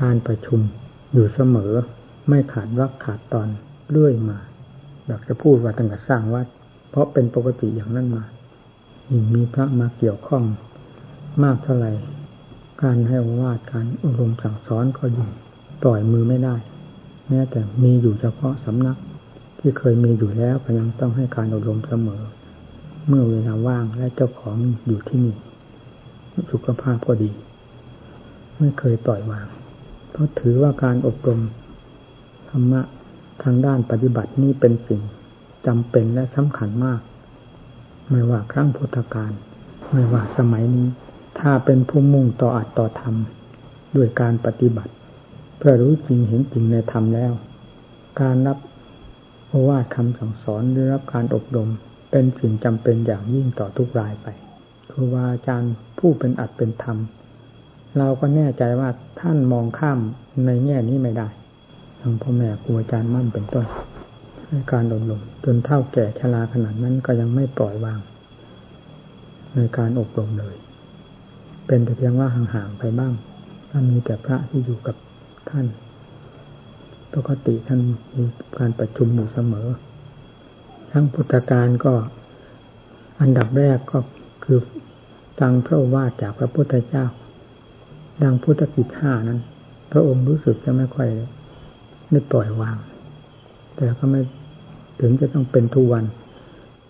การประชุมอยู่เสมอ ไม่ขาดวักขาดตอนเรื่อยมา อยากจะพูดว่าตั้งแต่สร้างวัด เพราะเป็นปกติอย่างนั้นมายิ่งมีพระมาเกี่ยวข้องมากเท่าไหร่การให้วาดการอบรมสั่งสอนก็ยิ่งปล่อยมือไม่ได้ แม้แต่มีอยู่เฉพาะสำนักที่เคยมีอยู่แล้วก็ยังต้องให้การอบรมเสมอ เมื่อเวลาว่างและเจ้าของอยู่ที่นี่ สุขภาพก็ดี ไม่เคยปล่อยวาง เพราะถือว่าการอบรมธรรมะทางด้านปฏิบัตินี้เป็นสิ่งจำเป็นและสำคัญมาก ไม่ว่าครั้งพุทธกาลไม่ว่าสมัยนี้ ถ้าเป็นผู้มุ่งต่ออัดต่อธรรม ด้วยการปฏิบัติ เพื่อรู้จริงเห็นจริงในธรรมแล้ว การรับโอวาทคำสั่งสอนหรือรับการอบรม เป็นสิ่งจำเป็นอย่างยิ่งต่อทุกรายไปครูบาอาจารย์ผู้เป็นอัดเป็นธรรม เราก็แน่ใจว่าท่านมองข้ามในแง่นี้ไม่ได้ทางพ่อแม่ครูอาจารย์มั่นเป็นต้นในการอบรมจนเท่าแก่ชราขนาดนั้นก็ยังไม่ปล่อยวาง ในการอบรมเลย เป็นแต่เพียงว่าห่างๆไปบ้างถ้ามีแต่พระที่อยู่กับท่านปกติท่านมีการประชุมอยู่เสมอ ทั้งพุทธการก็อันดับแรกก็คือฟังพระว่าจากพระพุทธเจ้า ดังพุทธกิจห้านั้น พระองค์รู้สึกจะไม่ค่อยได้ปล่อยวาง แต่ก็ไม่ถึงจะต้องเป็นทุกวัน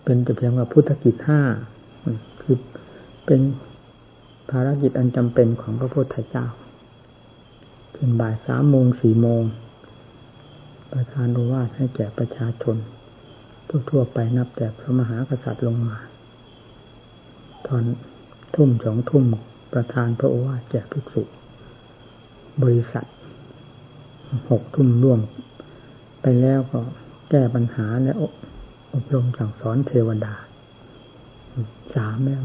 เป็นแต่เพียงว่าพุทธกิจห้าคือเป็นภารกิจอันจำเป็นของพระพุทธเจ้าเป็นบ่ายสามโมงสี่โมง ประธานโอวาทให้แก่ประชาชน ทั่วๆไปนับแต่พระมหากษัตริย์ลงมา ตอนทุ่มสองทุ่ม ประธานพระโอวาทแก่ภิกษุ บริษัทหกทุ่มร่วงไปแล้วก็แก้ปัญหาและอบรมสั่งสอนเทวดา สามแล้ว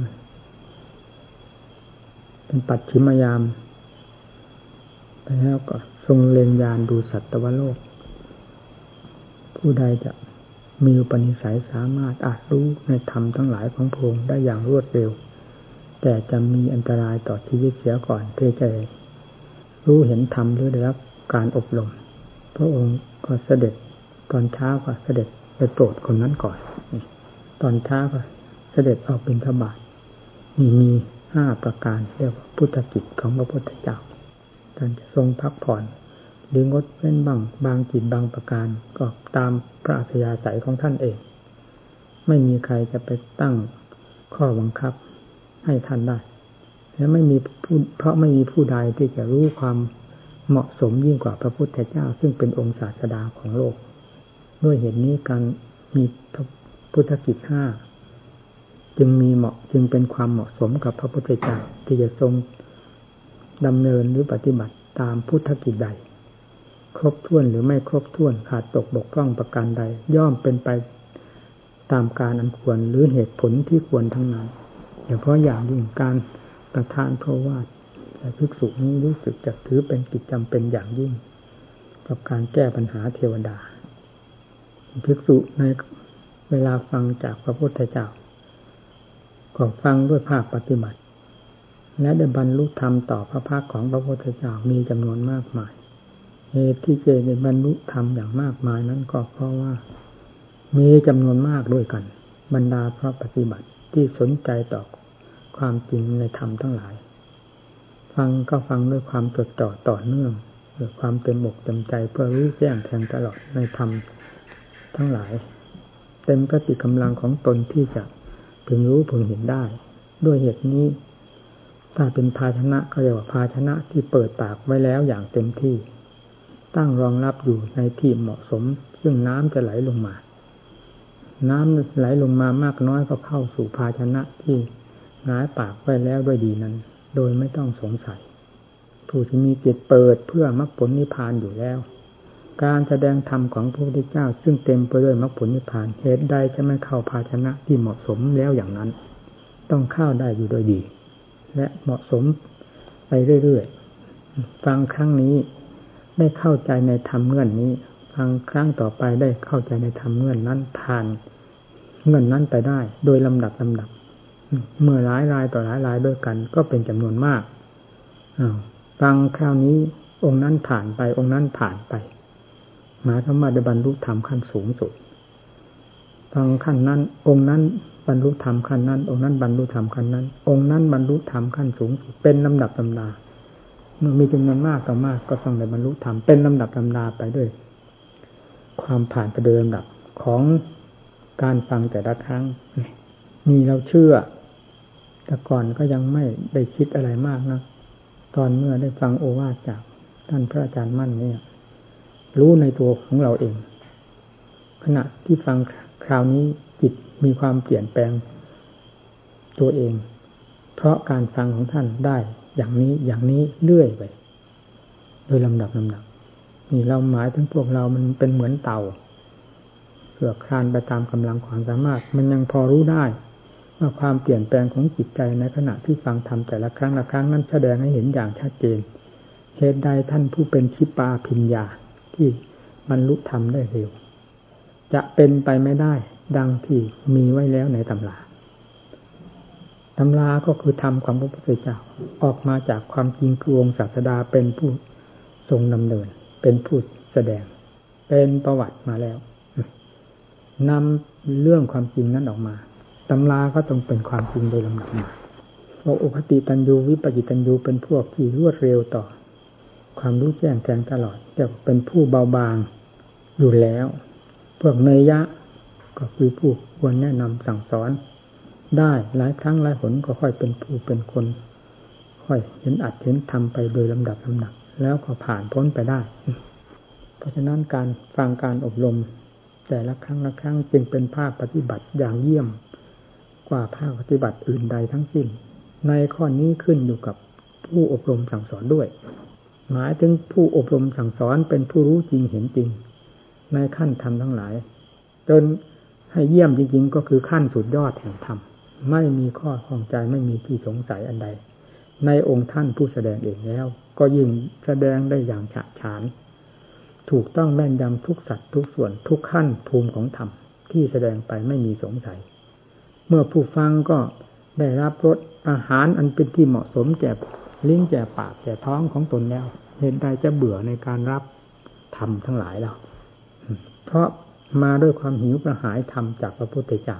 เป็นปัจฉิมยาม ไปแล้วก็ทรงเล็งยานดูสัตวโลก ผู้ใดจะมีปนิสัยสามารถอาจรู้ในธรรมทั้งหลายของพระองค์ได้อย่างรวดเร็ว แต่จะมีอันตรายต่อชีวิตเสียก่อนเพื่อจะรู้เห็นธรรมหรือได้รับการอบรม พระองค์ก็เสด็จตอนเช้าก็เสด็จไปโปรดคนนั้นก่อน ตอนเช้าก็เสด็จออกบิณฑบาตมีมีห้าประการเรียกว่าพุทธกิจของพระพุทธเจ้าท่านจะทรงพักผ่อนหรืองดเว้นบางบางกิจบางประการก็ตามพระอัธยาศัยของท่านเอง ไม่มีใครจะไปตั้งข้อบังคับ ให้ท่านได้ และไม่มีผู้เพราะไม่มีผู้ใดที่จะรู้ความเหมาะสมยิ่งกว่าพระพุทธเจ้า ซึ่งเป็นองค์ศาสดาของโลก ด้วยเหตุนี้การมีพุทธกิจห้าจึงมีเหมาะจึงเป็นความเหมาะสมกับพระพุทธเจ้าที่จะทรงดำเนินหรือปฏิบัติตามพุทธกิจใด ครบถ้วนหรือไม่ครบถ้วนขาดตกบกพร่องประการใด ย่อมเป็นไปตามการอันควรหรือเหตุผลที่ควรทั้งนั้น เฉพาะอย่างยิ่งการประทานพระวาทแต่ภิกษุนี้รู้สึกจะถือเป็นกิจจำเป็นอย่างยิ่ง กับการแก้ปัญหาเทวดา ภิกษุในเวลาฟังจากพระพุทธเจ้าก็ฟังด้วยภาคปฏิบัติ และได้บรรลุธรรมต่อพระภาคของพระพุทธเจ้ามีจำนวนมากมายเหตุที่เจได้บรรลุธรรมอย่างมากมายนั้นก็เพราะว่า มีจำนวนมากด้วยกัน บรรดาพระปฏิบัติ ที่สนใจต่อความจริงในธรรมทั้งหลาย ฟังก็ฟังด้วยความจดจ่อต่อเนื่องด้วยความเต็มอกเต็มใจเพื่อรู้แจ้งแทงตลอดในธรรมทั้งหลาย เต็มกติกำลังของตนที่จะพึงรู้พึงเห็นได้ ด้วยเหตุนี้ ถ้าเป็นภาชนะก็เรียกว่าภาชนะที่เปิดปากไว้แล้วอย่างเต็มที่ ตั้งรองรับอยู่ในที่เหมาะสม ซึ่งน้ำจะไหลลงมา น้ำไหลลงมามากน้อยก็เข้าสู่ภาชนะที่หงายปากไว้แล้วด้วยดีนั้น โดยไม่ต้องสงสัย ผู้ที่มีจิตเปิดเพื่อมรรคผลนิพพานอยู่แล้ว การแสดงธรรมของพระพุทธเจ้า ซึ่งเต็มไปด้วยมรรคผลนิพพานเหตุใดจะไม่เข้าภาชนะที่เหมาะสมแล้วอย่างนั้น ต้องเข้าได้อยู่โดยดี และเหมาะสมไปเรื่อยๆฟังครั้งนี้ได้เข้าใจในธรรมเงื่อนนี้ ฟังครั้งต่อไปได้เข้าใจในธรรมเงื่อนนั้นผ่าน เงื่อนนั้นไปได้ โดยลำดับลำดับ เมื่อหลายรายต่อหลายรายด้วยกัน ก็เป็นจำนวนมากฟังคราวนี้องค์นั้นผ่านไป องค์นั้นผ่านไปหมายถึงว่าได้บรรลุธรรมขั้นสูงสุดฟังขั้นนั้น องค์นั้นบรรลุธรรมขั้นนั้น องค์นั้นบรรลุธรรมขั้นนั้น องค์นั้นบรรลุธรรมขั้นสูงสุดเป็นลำดับลำดาเมื่อมีจำนวนมากต่อมากก็ต้องได้บรรลุธรรมเป็นลำดับลำดาไปด้วย ความผ่านไปโดยลำดับของการฟังแต่ละครั้งนี่เราเชื่อ แต่ก่อนก็ยังไม่ได้คิดอะไรมากนะตอนเมื่อได้ฟังโอวาทจากท่านพระอาจารย์มั่นเนี่ย รู้ในตัวของเราเอง ขณะที่ฟังคราวนี้จิตมีความเปลี่ยนแปลงตัวเอง เพราะการฟังของท่านได้อย่างนี้อย่างนี้เรื่อยไป โดยลำดับลำดับ นี่เราหมายถึงพวกเรามันเป็นเหมือนเต่าเสือคลานไปตามกำลังความสามารถ มันยังพอรู้ได้ ว่าความเปลี่ยนแปลงของจิตใจในขณะที่ฟังทำแต่ละครั้งละครั้งนั้นแสดงให้เห็นอย่างชัดเจนเหตุใดท่านผู้เป็นชิปาพิญญาที่บรรลุธรรมได้เร็ว จะเป็นไปไม่ได้ ดังที่มีไว้แล้วในตำราตำราก็คือธรรมของพระพุทธเจ้าออกมาจากความจริงคือองค์ศาสดาเป็นผู้ทรงดำเนิน เป็นผู้แสดง เป็นประวัติมาแล้วนำเรื่องความจริงนั้นออกมาตำราก็ต้องเป็นความจริงโดยลำดับมาว่าอุคติตันยูวิปจิตันยูเป็นพวกที่รวดเร็วต่อ ความรู้แจ้งแทงตลอดจะเป็นผู้เบาบางอยู่แล้ว พวกเนยะ ก็คือผู้ควรแนะนำสั่งสอน ได้หลายครั้งหลายหนก็ค่อยเป็นผู้เป็นคน ค่อยเห็นอัดเห็นทำไปโดยลำดับลำดับ แล้วก็ผ่านพ้นไปได้ เพราะฉะนั้นการฟังการอบรม แต่ละครั้งละครั้งจึงเป็นภาคปฏิบัติอย่างเยี่ยม กว่าภาคปฏิบัติอื่นใดทั้งสิ้น ในข้อนี้ขึ้นอยู่กับผู้อบรมสั่งสอนด้วย หมายถึงผู้อบรมสั่งสอนเป็นผู้รู้จริงเห็นจริง ในขั้นธรรมทั้งหลาย จนให้เยี่ยมจริง ๆ ก็คือขั้นสุดยอดแห่งธรรมไม่มีข้อข้องใจไม่มีที่สงสัยอันใด ในองค์ท่านผู้แสดงเองแล้ว ก็ยิ่งแสดงได้อย่างฉะฉาน ถูกต้องแม่นยำทุกสัตว์ทุกส่วนทุกขั้นภูมิของธรรมที่แสดงไปไม่มีสงสัย เมื่อผู้ฟังก็ได้รับรสอาหารอันเป็นที่เหมาะสมแก่ลิ้นแก่ปากแก่ท้องของตนแล้ว เห็นใดจะเบื่อในการรับธรรมทั้งหลายแล้วเพราะมาด้วยความหิวกระหายธรรมจากพระพุทธเจ้า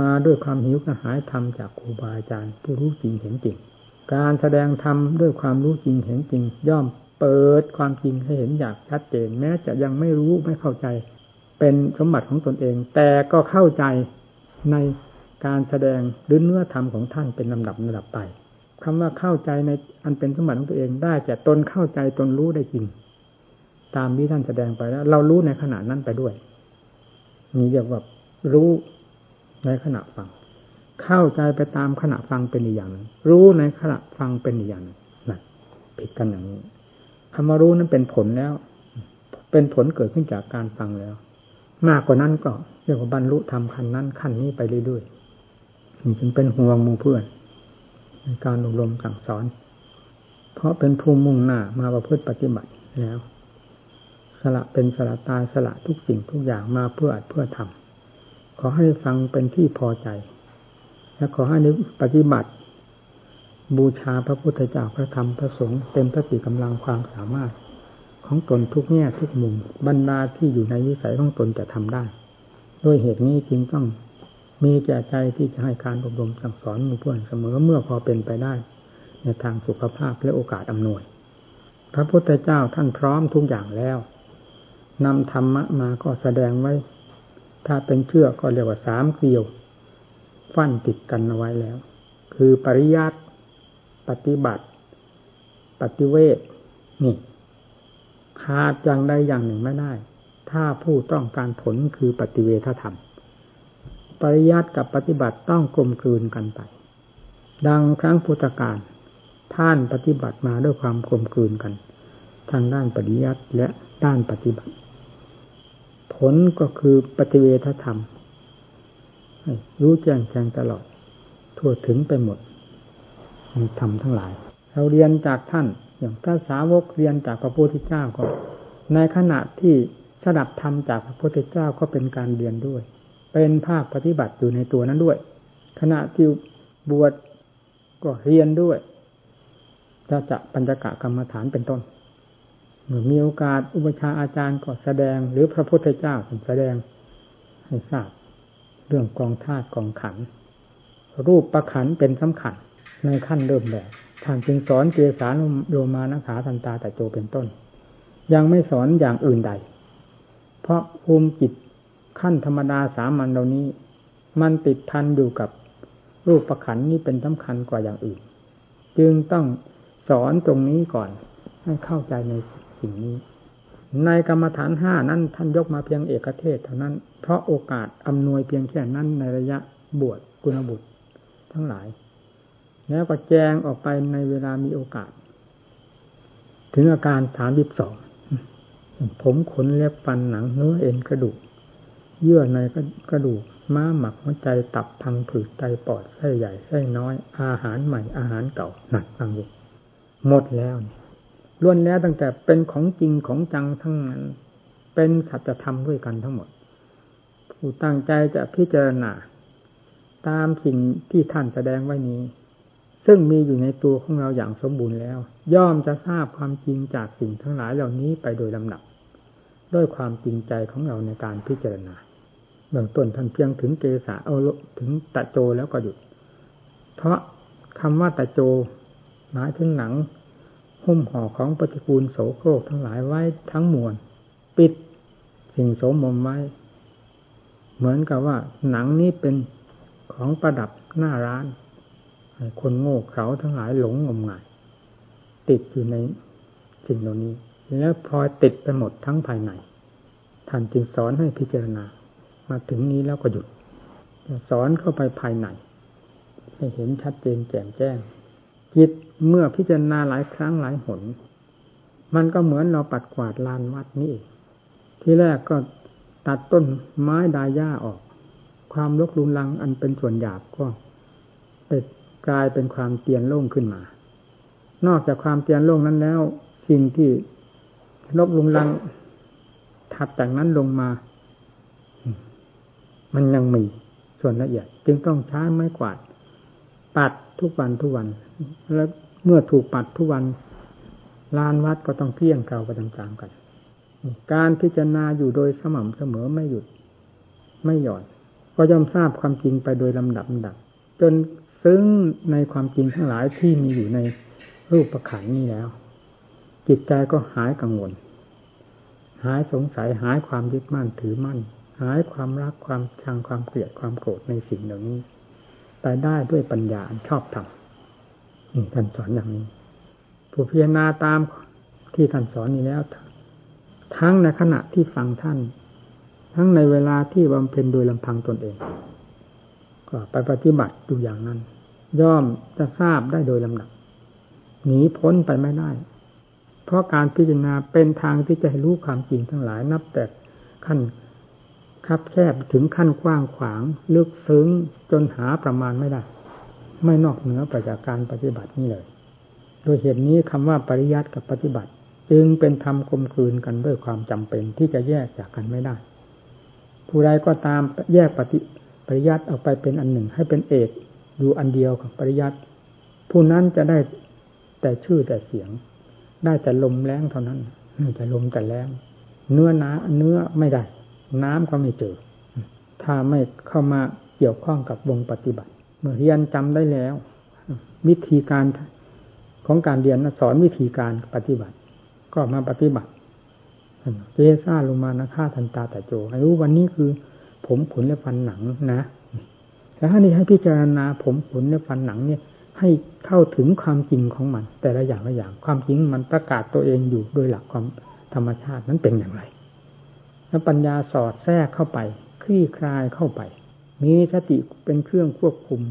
มาด้วยความหิวกระหายธรรมจากครูบาอาจารย์ผู้รู้จริงเห็นจริง การแสดงธรรมด้วยความรู้จริงเห็นจริง ย่อมเปิดความจริงให้เห็นอย่างชัดเจน แม้จะยังไม่รู้ไม่เข้าใจ เป็นสมบัติของตนเอง แต่ก็เข้าใจในการแสดงหรือเนื้อธรรมของท่านเป็นลำดับลำดับไปคำว่าเข้าใจในอันเป็นสมบัติของตัวเองได้แต่ตนเข้าใจตนรู้ได้จริง ตามที่ท่านแสดงไปแล้ว เรารู้ในขณะนั้นไปด้วยมีเรียกว่ารู้ในขณะฟัง เข้าใจไปตามขณะฟังเป็นอย่าง รู้ในขณะฟังเป็นอย่างนั่นผิดกันอย่างนี้คำว่ารู้นั้นเป็นผลแล้ว เป็นผลเกิดขึ้นจากการฟังแล้ว มากกว่านั้นก็เรียกว่าบรรลุธรรมขั้นนั้นขั้นนี้ไปเรื่อยๆนี่จึงเป็นห่วงมูเพื่อนในการอบรมสั่งสอน เพราะเป็นภูมิมุ่งหน้ามาประพฤติปฏิบัติแล้ว สละเป็นสละตายสละทุกสิ่งทุกอย่างมาเพื่ออัดเพื่อทำขอให้ฟังเป็นที่พอใจ และขอให้นิปฏิบัติ บูชาพระพุทธเจ้าพระธรรมพระสงฆ์เต็มพระสิกำลังความสามารถ ของตนทุกแง่ทุกมุมบรรดาที่อยู่ในวิสัยของตนจะทำได้ ด้วยเหตุนี้จึงต้องมีแก่ใจที่จะให้การอบรมสั่งสอนมูเพื่อนเสมอเมื่อพอเป็นไปได้ ในทางสุขภาพและโอกาสอำนวย พระพุทธเจ้าท่านพร้อมทุกอย่างแล้วนำธรรมะมาก็แสดงไว้ ถ้าเป็นเชื่อก็เรียกว่าสามเกลียว ฟันติดกันเอาไว้แล้ว คือปริยัติปฏิบัติ ปฏิเวทนี่ขาดอย่างใดอย่างหนึ่งไม่ได้ ถ้าผู้ต้องการผลคือปฏิเวทธรรม ปริยัติกับปฏิบัติต้องกลมกลืนกันไป ดังครั้งพุทธกาลท่านปฏิบัติมาด้วยความกลมกลืนกัน ทางด้านปริยัติและด้านปฏิบัติ ผลก็คือปฏิเวทธรรม รู้แจ้งแทงตลอด ทั่วถึงไปหมดมีธรรมทั้งหลาย เราเรียนจากท่าน อย่างพระสาวกเรียนจากพระพุทธเจ้าก็ ในขณะที่สดับธรรมจากพระพุทธเจ้าก็เป็นการเรียนด้วย เป็นภาคปฏิบัติอยู่ในตัวนั้นด้วย ขณะที่บวชก็เรียนด้วยจะจะปัญจกะกรรมฐานเป็นต้น เมื่อมีโอกาสอุปชาอาจารย์ก็แสดง หรือพระพุทธเจ้าแสดงให้ทราบ เรื่องกองธาตุกองขัน รูปประขันเป็นสำคัญในขั้นเริ่มแรกท่านจึงสอนเกสาโลมานะขาทันตาแต่โจเป็นต้น ยังไม่สอนอย่างอื่นใด เพราะภูมิจิตขั้นธรรมดาสามัญเหล่านี้ มันติดพันอยู่กับรูปประขันนี้เป็นสำคัญกว่าอย่างอื่น จึงต้องสอนตรงนี้ก่อนให้เข้าใจในสิ่งนี้ ในกรรมฐานห้านั้นท่านยกมาเพียงเอกเทศเท่านั้น เพราะโอกาสอำนวยเพียงแค่นั้นในระยะบวชกุณบุตรทั้งหลาย แล้วก็แจ้งออกไปในเวลามีโอกาส ถึงอาการฐานวิบสองผมขนเล็บฟันหนังเนื้อเอ็นกระดูก เยื่อในกระดูกม้าหมักหัวใจตับพังผืดไตปอดไส้ใหญ่ไส้น้อย อาหารใหม่อาหารเก่าหนักฟังอยู่หมดแล้ว ล้วนแล้วตั้งแต่เป็นของจริงของจังทั้งนั้น เป็นสัจธรรมด้วยกันทั้งหมด ผู้ตั้งใจจะพิจารณาตามสิ่งที่ท่านแสดงไว้นี้ ซึ่งมีอยู่ในตัวของเราอย่างสมบูรณ์แล้ว ย่อมจะทราบความจริงจากสิ่งทั้งหลายเหล่านี้ไปโดยลำดับ ด้วยความจริงใจของเราในการพิจารณาเบื้องต้นท่านเพียงถึงเกษาเอาถึงตะโจแล้วก็หยุด เพราะคำว่าตะโจหมายถึงหนัง หุ้มห่อของปฏิกูลโสโครกทั้งหลายไว้ทั้งมวล ปิดสิ่งโสมมไว้ เหมือนกับว่า หนังนี้เป็นของประดับหน้าร้านคนโง่เขลาทั้งหลายหลงงมงาย ติดอยู่ในสิ่งเหล่านี้ แล้วพอติดไปหมดทั้งภายในท่านจึงสอนให้พิจารณา มาถึงนี้แล้วก็หยุดสอนเข้าไปภายในให้เห็นชัดเจนแจ่มแจ้ง จิตเมื่อพิจารณาหลายครั้งหลายหน มันก็เหมือนเราปัดกวาดลานวัดนี่ที่แรกก็ตัดต้นไม้ดาย่าออก ความลกลุนลังอันเป็นส่วนหยาบก็เป็ดกลายเป็นความเตียนโล่งขึ้นมา นอกจากความเตียนโล่งนั้นแล้ว สิ่งที่ลบลุนลังถัดจากนั้นลงมา มันยังมีส่วนละเอียด จึงต้องใช้ไม้กวาด ปัดทุกวันทุกวัน แล้วเมื่อถูกปัดทุกวันลานวัดก็ต้องเพี้ยงเก่าไปตามๆกัน การพิจารณาอยู่โดยสม่ำเสมอไม่หยุด ไม่หย่อนก็ย่อมทราบความจริงไปโดยลำดับลำดับ จนซึ้งในความจริงทั้งหลายที่มีอยู่ในรูปประขันนี้แล้ว จิตใจก็หายกังวล หายสงสัยหายความยึดมั่นถือมั่น หายความรักความชังความเกลียดความโกรธในสิ่งเหล่านี้ ไปได้ด้วยปัญญาชอบธรรมท่านสอนอย่างนี้ ผู้พิจารณาตามที่ท่านสอนนี้แล้ว ทั้งในขณะที่ฟังท่าน ทั้งในเวลาที่บำเพ็ญโดยลำพังตนเอง ก็ไปปฏิบัติดูอย่างนั้น ย่อมจะทราบได้โดยลำดับหนีพ้นไปไม่ได้ เพราะการพิจารณาเป็นทางที่จะให้รู้ความจริงทั้งหลายนับแต่ขั้น คับแคบถึงขั้นกว้างขวาง ลึกซึ้งจนหาประมาณไม่ได้ ไม่นอกเหนือไปจากการปฏิบัตินี้เลย โดยเหตุนี้คำว่าปริยัติกับปฏิบัติ จึงเป็นธรรมกลมกลืนกันด้วยความจำเป็นที่จะแยกจากกันไม่ได้ ผู้ใดก็ตามแยกปฏิปริยัติออกไปเป็นอันหนึ่ง ให้เป็นเอกอยู่อันเดียวกับปริยัติผู้นั้นจะได้แต่ชื่อแต่เสียง ได้แต่ลมแรงเท่านั้นแต่ลมแต่แรงเนื้อนาเนื้อไม่ได้ น้ำก็ไม่เจอ ถ้าไม่เข้ามาเกี่ยวข้องกับวงปฏิบัติ เมื่อเรียนจำได้แล้ว วิธีการของการเรียนสอนวิธีการปฏิบัติ ก็มาปฏิบัติเจซ่าลงมานะฆ่าทันตาแต่โจให้รู้วันนี้คือ ผมขนและฟันหนังนะแล้วถ้านี่ให้พิจารณาผมขนและฟันหนังเนี่ย ให้เข้าถึงความจริงของมัน แต่ละอย่างละอย่างความจริงมันประกาศตัวเองอยู่โดยหลักความธรรมชาตินั้นเป็นอย่างไร แล้วปัญญาสอดแทรกเข้าไป คลี่คลายเข้าไป มีสติเป็นเครื่องควบคุม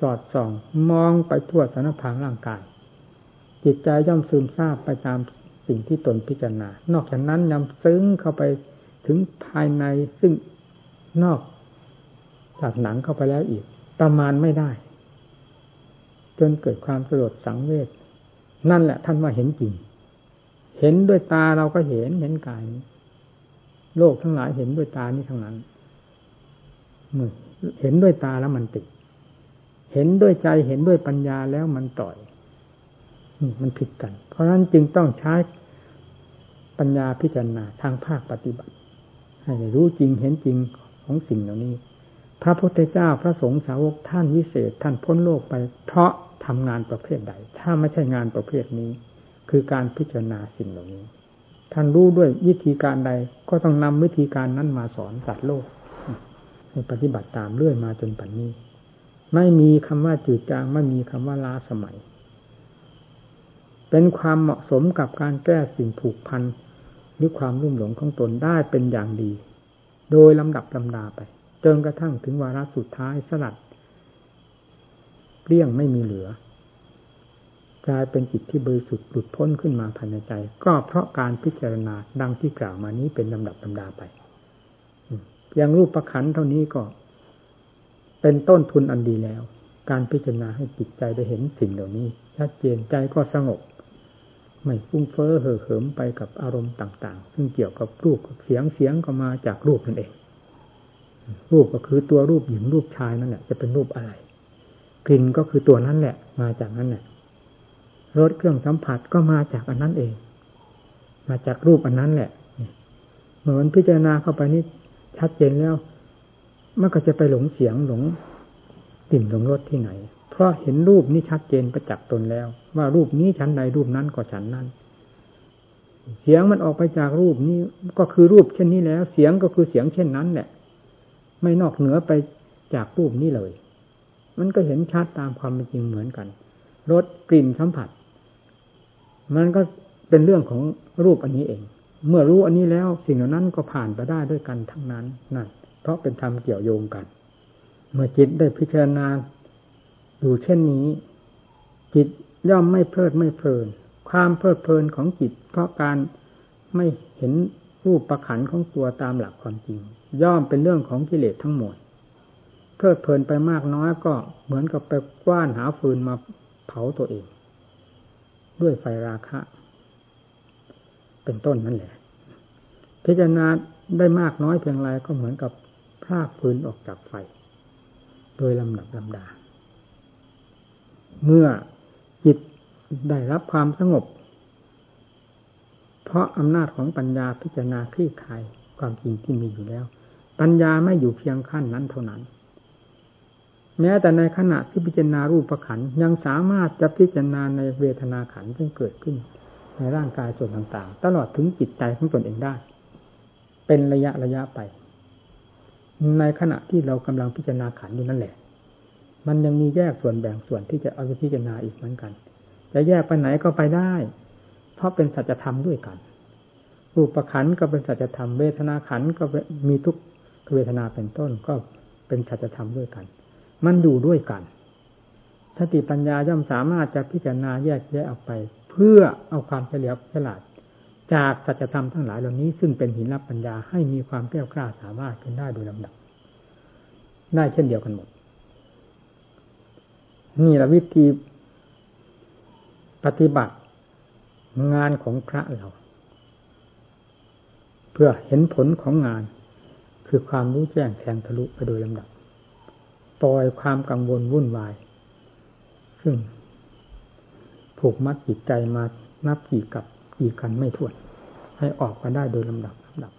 สอดส่อง มองไปทั่วสารพางร่างกาย จิตใจย่อมซึมซาบไปตามสิ่งที่ตนพิจารณา นอกจากนั้นนำซึ้งเข้าไปถึงภายในซึ่งนอกจากหนังเข้าไปแล้วอีก ประมาณไม่ได้ จนเกิดความสลดสังเวชนั่นแหละท่านว่าเห็นจริง เห็นด้วยตาเราก็เห็นเห็นกาย โลกทั้งหลายเห็นด้วยตานี้ทั้งนั้นเห็นด้วยตาแล้วมันติด เห็นด้วยใจเห็นด้วยปัญญาแล้วมันต่อยนี่มันผิดกัน เพราะฉะนั้นจึงต้องใช้ปัญญาพิจารณาทางภาคปฏิบัติ ให้รู้จริงเห็นจริงของสิ่งเหล่านี้ พระพุทธเจ้าพระสงฆ์สาวกท่านวิเศษ ท่านพ้นโลกไป เพราะทำงานประเภทใด ถ้าไม่ใช่งานประเภทนี้ คือการพิจารณาสิ่งเหล่านี้ ท่านรู้ด้วยวิธีการใด ก็ต้องนำวิธีการนั้นมาสอนสัตว์โลกให้ปฏิบัติตามเรื่อยมาจนปัจจุบันนี้ไม่มีคำว่าจืดจางไม่มีคำว่าล้าสมัย เป็นความเหมาะสมกับการแก้สิ่งผูกพันหรือความรุ่มหลงของตนได้เป็นอย่างดี โดยลำดับลำดาไปจนกระทั่งถึงวาระสุดท้ายสลัดเปลี่ยงไม่มีเหลือ กลายเป็นจิตที่บริสุทธิ์หลุดพ้นขึ้นมาภายในใจ ก็เพราะการพิจารณาดังที่กล่าวมานี้เป็นลำดับลำดาไปอย่างรูปประคันเท่านี้ก็ เป็นต้นทุนอันดีแล้ว การพิจารณาให้จิตใจได้เห็นสิ่งเหล่านี้ชัดเจนใจก็สงบ ไม่ฟุ้งเฟ้อเห่อเหิมไปกับอารมณ์ต่าง ๆ ซึ่งเกี่ยวกับรูปกับเสียงเสียงก็มาจากรูปนั่นเอง รูปก็คือตัวรูปหญิงรูปชายนั่นแหละจะเป็นรูปอะไร กลิ่นก็คือตัวนั้นแหละ มาจากนั้นแหละ รสเครื่องสัมผัสก็มาจากอันนั้นเอง มาจากรูปอันนั้นแหละเหมือนพิจารณาเข้าไปนี่ชัดเจนแล้ว มันก็จะไปหลงเสียงหลงกลิ่นหลงรสที่ไหน เพราะเห็นรูปนี้ชัดเจนประจักษ์ตนแล้ว ว่ารูปนี้ชั้นใดรูปนั้นก็ชั้นนั้น เสียงมันออกไปจากรูปนี้ก็คือรูปเช่นนี้แล้ว เสียงก็คือเสียงเช่นนั้นแหละ ไม่นอกเหนือไปจากรูปนี้เลย มันก็เห็นชัดตามความเป็นจริงเหมือนกันรสกลิ่นสัมผัส มันก็เป็นเรื่องของรูปอันนี้เอง เมื่อรู้อันนี้แล้วสิ่งเหล่านั้นก็ผ่านไปได้ด้วยกันทั้งนั้นนั่นเพราะเป็นธรรมเกี่ยวโยงกัน เมื่อจิตได้พิจารณาอยู่เช่นนี้ จิตย่อมไม่เพลิดไม่เพลิน ความเพลิดเพลินของจิต เพราะการไม่เห็นรูปประขันของตัวตามหลักความจริง ย่อมเป็นเรื่องของกิเลสทั้งหมดเพลิดเพลินไปมากน้อยก็เหมือนกับไปกว้านหาฟืนมาเผาตัวเอง ด้วยไฟราคะ เป็นต้นนั่นแหละ พิจารณาได้มากน้อยเพียงไรก็เหมือนกับพรากฟืนออกจากไฟ โดยลำดับลำดา เมื่อจิตได้รับความสงบ เพราะอำนาจของปัญญาพิจารณาคลี่คลายความจริงที่มีอยู่แล้ว ปัญญาไม่อยู่เพียงขั้นนั้นเท่านั้น แม้แต่ในขณะที่พิจารณารูปขันยังสามารถจะพิจารณาในเวทนาขันที่เกิดขึ้น ในร่างกายส่วนต่างๆ ตลอดถึงจิตใจของตนเองได้ เป็นระยะระยะไป ในขณะที่เรากำลังพิจารณาขันอยู่นั่นแหละ มันยังมีแยกส่วนแบ่งส่วนที่จะเอาไปพิจารณาอีกเหมือนกัน จะแยกไปไหนก็ไปได้ เพราะเป็นสัจธรรมด้วยกัน รูปขันก็เป็นสัจธรรมเวทนาขันก็มีทุกเวทนาเป็นต้นก็เป็นสัจธรรมด้วยกัน มันอยู่ด้วยกัน สติปัญญาย่อมสามารถจะพิจารณาแยกแยะออกไป เพื่อเอาความเฉลียวฉลาด จากสัจธรรมทั้งหลายเหล่านี้ ซึ่งเป็นหินรับปัญญาให้มีความเกลี้ยกล้าสามารถขึ้นได้โดยลำดับ ได้เช่นเดียวกันหมด นี่ละวิธีปฏิบัติงานของพระเรา เพื่อเห็นผลของงาน คือความรู้แจ้งแทงทะลุไปโดยลำดับ ปล่อยความกังวลวุ่นวาย ซึ่งผูกมัดจิตใจมานับกี่กับกี่กันไม่ถ้วน ให้ออกมาได้โดยลำดับลำดับ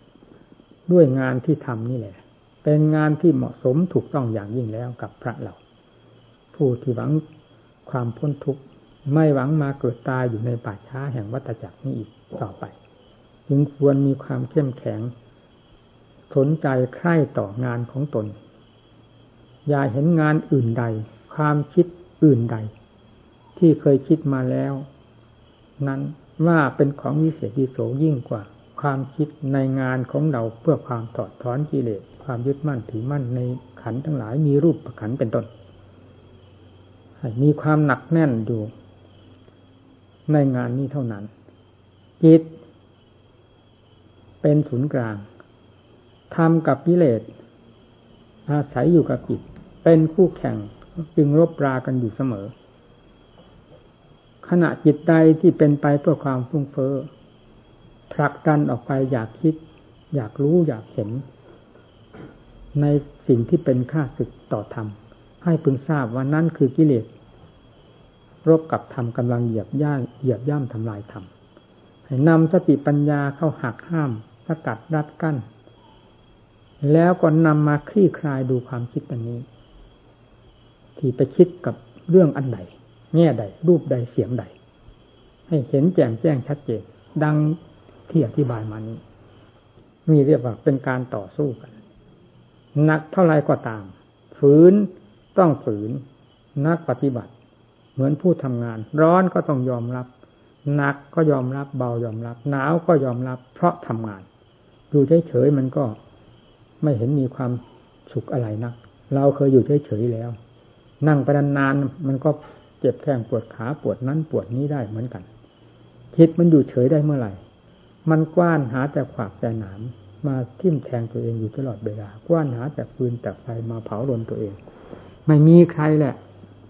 ด้วยงานที่ทำนี่แหละ เป็นงานที่เหมาะสมถูกต้องอย่างยิ่งแล้วกับพระเรา ผู้ที่หวังความพ้นทุกข์ไม่หวังมาเกิดตายอยู่ในป่าช้าแห่งวัฏจักรนี้อีกต่อไป จึงควรมีความเข้มแข็ง สนใจใคร่ต่องานของตน อย่าเห็นงานอื่นใด ความคิดอื่นใด ที่เคยคิดมาแล้ว นั้นว่าเป็นของวิเศษวิโสยิ่งกว่า ความคิดในงานของเราเพื่อความถอดถอนกิเลสความยึดมั่นถือมั่นในขันทั้งหลายมีรูปประขันเป็นต้นมีความหนักแน่นอยู่ในงานนี้เท่านั้น จิต เป็นศูนย์กลางทำกับกิเลสอาศัยอยู่กับจิต เป็นคู่แข่งจึงรบรากันอยู่เสมอ ขณะจิตใดที่เป็นไปเพื่อความฟุ้งเฟ้อผลักดันออกไปอยากคิด อยากรู้อยากเห็น ในสิ่งที่เป็นค่าศึกต่อธรรม ให้พึงทราบว่านั่นคือกิเลสรบกับธรรมกำลังเหยียบย่าเหยียบย่ำทำลายธรรมให้นำสติปัญญาเข้าหักห้ามสกัดรัดกั้น แล้วก็นำมาคลี่คลายดูความคิดอันนี้ ที่ไปคิดกับเรื่องอันใดแง่ใด รูปใดเสียงใด ให้เห็นแจ่มแจ้งชัดเจนดังที่อธิบายมานี้มีเรียกว่าเป็นการต่อสู้กันหนักเท่าไรก็ตาม ฝืนต้องฝืน นักปฏิบัติ เหมือนผู้ทำงาน ร้อนก็ต้องยอมรับหนักก็ยอมรับเบายอมรับ หนาวก็ยอมรับ เพราะทำงาน อยู่เฉยๆมันก็ไม่เห็นมีความสุขอะไรนัก เราเคยอยู่เฉยๆแล้ว นั่งไปนานๆมันก็เจ็บแข้งปวดขาปวดนั้นปวดนี้ได้เหมือนกัน คิดมันอยู่เฉยได้เมื่อไหร่ มันกว้านหาแต่ขวากแต่หนามมาทิ่มแทงตัวเองอยู่ตลอดเวลากว้านหาแต่ฟืนแต่ไฟมาเผาลนตัวเอง ไม่มีใครแหละ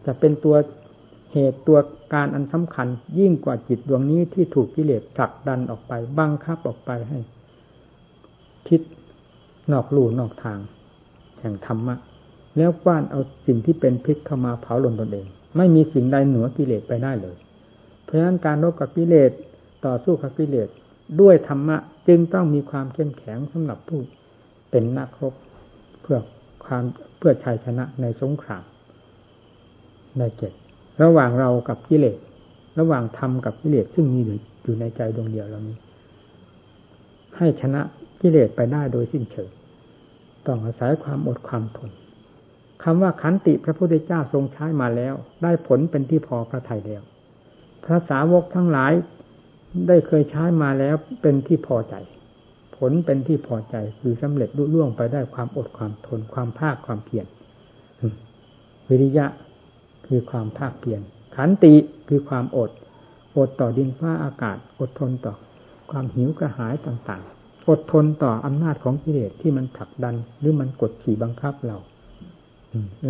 จะเป็นตัวเหตุตัวการอันสำคัญ ยิ่งกว่าจิตดวงนี้ที่ถูกกิเลสผลักดันออกไปบังคับออกไปให้ คิดนอกลู่นอกทาง แห่งธรรมะ แล้วกว้านเอาสิ่งที่เป็นพิษเข้ามาเผาลนตนเอง ไม่มีสิ่งใดเหนือกิเลสไปได้เลย เพราะฉะนั้นการรบกับกิเลสต่อสู้กับกิเลสด้วยธรรมะ จึงต้องมีความเข้มแข็งสำหรับผู้เป็นนักรบเพื่อความเพื่อชัยชนะในสงครามในเกตระหว่างเรากับกิเลสระหว่างธรรมกับกิเลสซึ่งมีอยู่ในใจดวงเดียวเรานี้ ให้ชนะกิเลสไปได้โดยสิ้นเชิงต้องอาศัยความอดความทน คำว่าขันติพระพุทธเจ้าทรงใช้มาแล้ว ได้ผลเป็นที่พอพระทัยแล้ว พระสาวกทั้งหลายได้เคยใช้มาแล้วเป็นที่พอใจ ผลเป็นที่พอใจคือสำเร็จรุ่ล่วงไปได้ความอดความทนความภาคความเพียรวิริยะคือความภาคเพียรขันติคือความอด อดต่อดินฟ้าอากาศ อดทนต่อความหิวกระหายต่างๆ อดทนต่ออำนาจของกิเลสที่มันผลักดัน หรือมันกดขี่บังคับเรา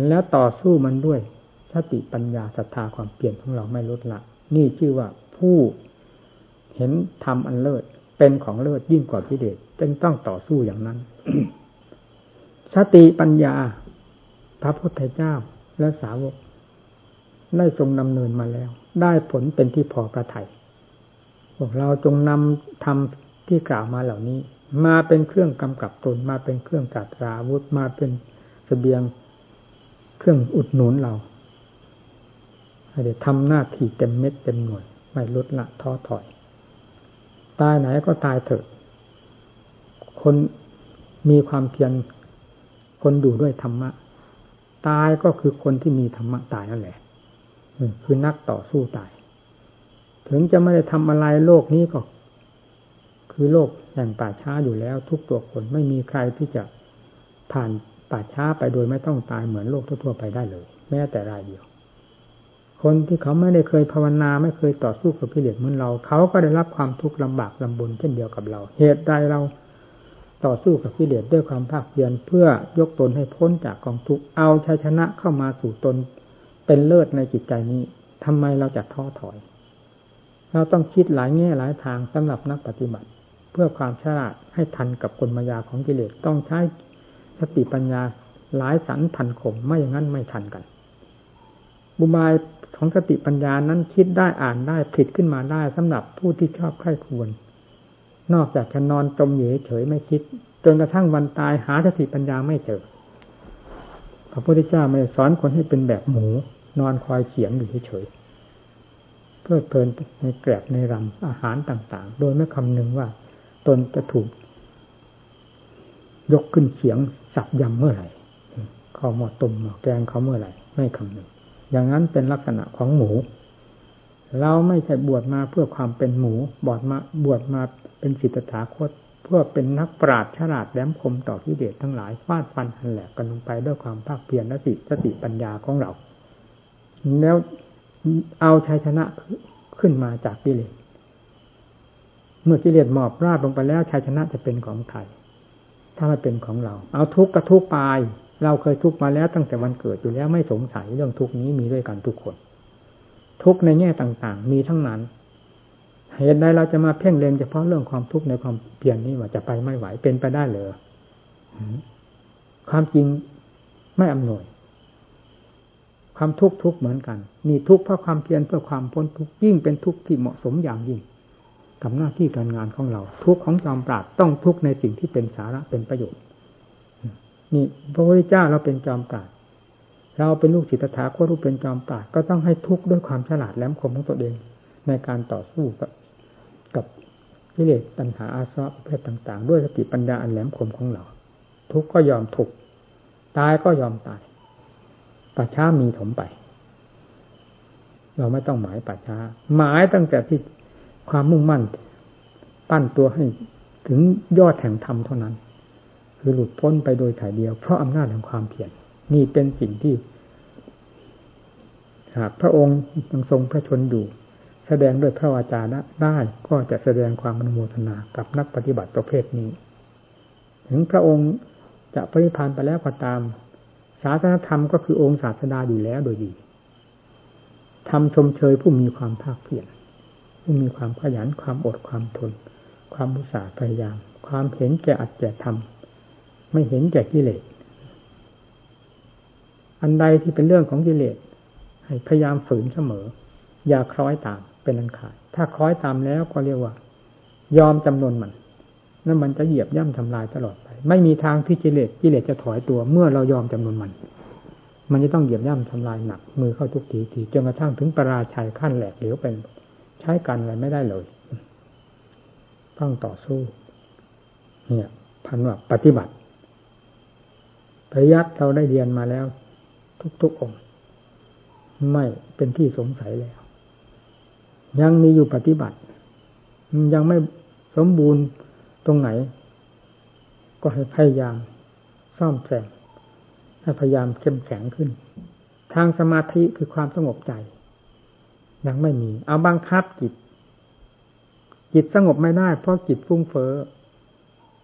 แล้วต่อสู้มันด้วยสติปัญญาศรัทธาความเปลี่ยนของเราไม่ลดละ นี่ชื่อว่าผู้เห็นธรรมอันเลิศเป็นของเลิศยิ่งกว่ากิเลสจึงต้องต่อสู้อย่างนั้น สติปัญญา พระพุทธเจ้าและสาวก ได้ทรงดำเนินมาแล้ว ได้ผลเป็นที่พอประทัยพวกเราจงนำทำที่กล่าวมาเหล่านี้ มาเป็นเครื่องกำกับตนมาเป็นเครื่องกัดราวุธมาเป็นสเสบียง เครื่องอุดหนุนเราให้ได้ทำหน้าที่เต็มเม็ดเต็มหน่วย ไม่ลดละท้อถอย ตายไหนก็ตายเถอะ คนมีความเพียรคนดูด้วยธรรมะ ตายก็คือคนที่มีธรรมะตายนั่นแหละคือนักต่อสู้ตาย ถึงจะไม่ได้ทำอะไรโลกนี้ก็ คือโลกแห่งป่าช้าอยู่แล้ว ทุกตัวคนไม่มีใครที่จะผ่าน ป่าช้าไปโดยไม่ต้องตายเหมือนโลกทั่วๆไปได้เลย แม้แต่รายเดียว คนที่เขาไม่ได้เคยภาวนาไม่เคยต่อสู้กับกิเลสเหมือนเรา เขาก็ได้รับความทุกข์ลำบากลำบนเช่นเดียวกับเรา เหตุใดเราต่อสู้กับกิเลสด้วยความภาคเพียรเพื่อยกตนให้พ้นจากกองทุกข์เอาชัยชนะเข้ามาสู่ตนเป็นเลิศในจิตใจนี้ทำไมเราจะท้อถอย เราต้องคิดหลายแง่หลายทางสำหรับนักปฏิบัติ เพื่อความฉลาดให้ทันกับกลมายาของกิเลสต้องใช้ สติปัญญาหลายสันทันขมไม่อย่างนั้นไม่ทันกัน บุบายของสติปัญญานั้นคิดได้อ่านได้ผิดขึ้นมาได้สำหรับผู้ที่ชอบใคร่ควร นอกจากจะนอนจมเหยเฉยไม่คิด จนกระทั่งวันตายหาสติปัญญาไม่เจอ พระพุทธเจ้าไม่สอนคนให้เป็นแบบหมู นอนคอยเขียงอยู่เฉยเพื่อเพลินในแกลบในรำอาหารต่าง ๆ โดยไม่คำนึงว่า ตนจะถูก ยกขึ้นเขียงสับยำเมื่อไหร่ข้าวหม้อตุ่มหมอแกงเขาเมื่อไหร่ไม่คำนึงอย่างนั้นเป็นลักษณะของหมู เราไม่ใช่บวชมาเพื่อความเป็นหมูบวชมาบวชมาเป็นสิทธาคต เพื่อเป็นนักปราชญ์ฉลาดแหลมคมต่อกิเลสทั้งหลายฟาดฟันหันแหลกกันลงไปด้วยความภาคเพียรและสติสติปัญญาของเรา แล้วเอาชัยชนะขึ้นมาจากกิเลสเมื่อกิเลสหมอบราบลงไปแล้วชัยชนะจะเป็นของใคร ถ้าไม่เป็นของเรา เอาทุกข์กระทุกปายเราเคยทุกข์มาแล้วตั้งแต่วันเกิดอยู่แล้วไม่สงสัยเรื่องทุกข์นี้มีด้วยกันทุกคน ทุกข์ในแง่ต่างๆ มีทั้งนั้นเหตุใดเราจะมาเพ่งเล็งเฉพาะเรื่องความทุกข์ในความเพียรนี้ว่าจะไปไม่ไหวเป็นไปได้เลยความจริงไม่อำนวย ความทุกข์ทุกเหมือนกัน นี่ทุกข์เพราะความเพียรเพื่อความพ้นทุกข์ยิ่งเป็นทุกข์ที่เหมาะสมอย่างยิ่ง กับหน้าที่การงานของเรา ทุกของจอมปราดต้องทุกในสิ่งที่เป็นสาระเป็นประโยชน์นี่พระพุทธเจ้าเราเป็นจอมปราดเราเป็นลูกศิษย์ตถาคตรูปเป็นจอมปราดก็ต้องให้ทุกข์ด้วยความฉลาดแหลมคมของตัวเอง ในการต่อสู้กับกับกิเลสตัณหาอาสวะประเภทต่าง ๆ ด้วยสติปัญญาอันแหลมคมของเรา ทุกข์ก็ยอมทุกข์ตายก็ยอมตายป่าช้ามีถมไป เราไม่ต้องหมายป่าช้า หมายตั้งแต่ที่ ความมุ่งมั่น ปั้นตัวให้ถึงยอดแห่งธรรมเท่านั้น คือหลุดพ้นไปโดยถ่ายเดียว เพราะอำนาจแห่งความเพียรนี่เป็นสิ่งที่ หากพระองค์ยังทรงพระชนอยู่ แสดงด้วยพระวาจาได้ก็จะแสดงความอนุโมทนากับนักปฏิบัติประเภทนี้ ถึงพระองค์จะปริพันธ์ไปแล้วก็ตาม ศาสนธรรมก็คือองค์ศาสดาอยู่แล้วโดยดีทำชมเชยผู้มีความภาคเพียร ผู้มีความขยันความอดความทน ความมุสาพยายาม ความเห็นแก่อัดแก่ทำไม่เห็นแก่กิเลสอันใดที่เป็นเรื่องของกิเลสให้พยายามฝืนเสมอ อย่าคล้อยตามเป็นอันขาดถ้าคล้อยตามแล้วก็เรียกว่า ยอมจำนวนมันนั่นมันจะเหยียบย่ำทำลายตลอดไป ไม่มีทางที่กิเลสกิเลสจะถอยตัว เมื่อเรายอมจำนวนมัน มันจะต้องเหยียบย่ำทำลายหนัก มือเข้าทุกทีทีจนกระทั่งถึงปราชัยขั้นแหลกเหลวเป็น ใช้กันอะไรไม่ได้เลยต้องต่อสู้ เนี่ย พันว่าปฏิบัติปริยัติเราได้เรียนมาแล้ว ทุกๆองค์ ไม่เป็นที่สงสัยแล้ว ยังมีอยู่ปฏิบัติ ยังไม่สมบูรณ์ตรงไหน ก็ให้พยายามซ่อมแซมให้พยายามเข้มแข็งขึ้น ทางสมาธิคือความสงบใจ ยังไม่มี เอาบังคับจิต จิตสงบไม่ได้ เพราะจิตฟุ้งเฟ้อ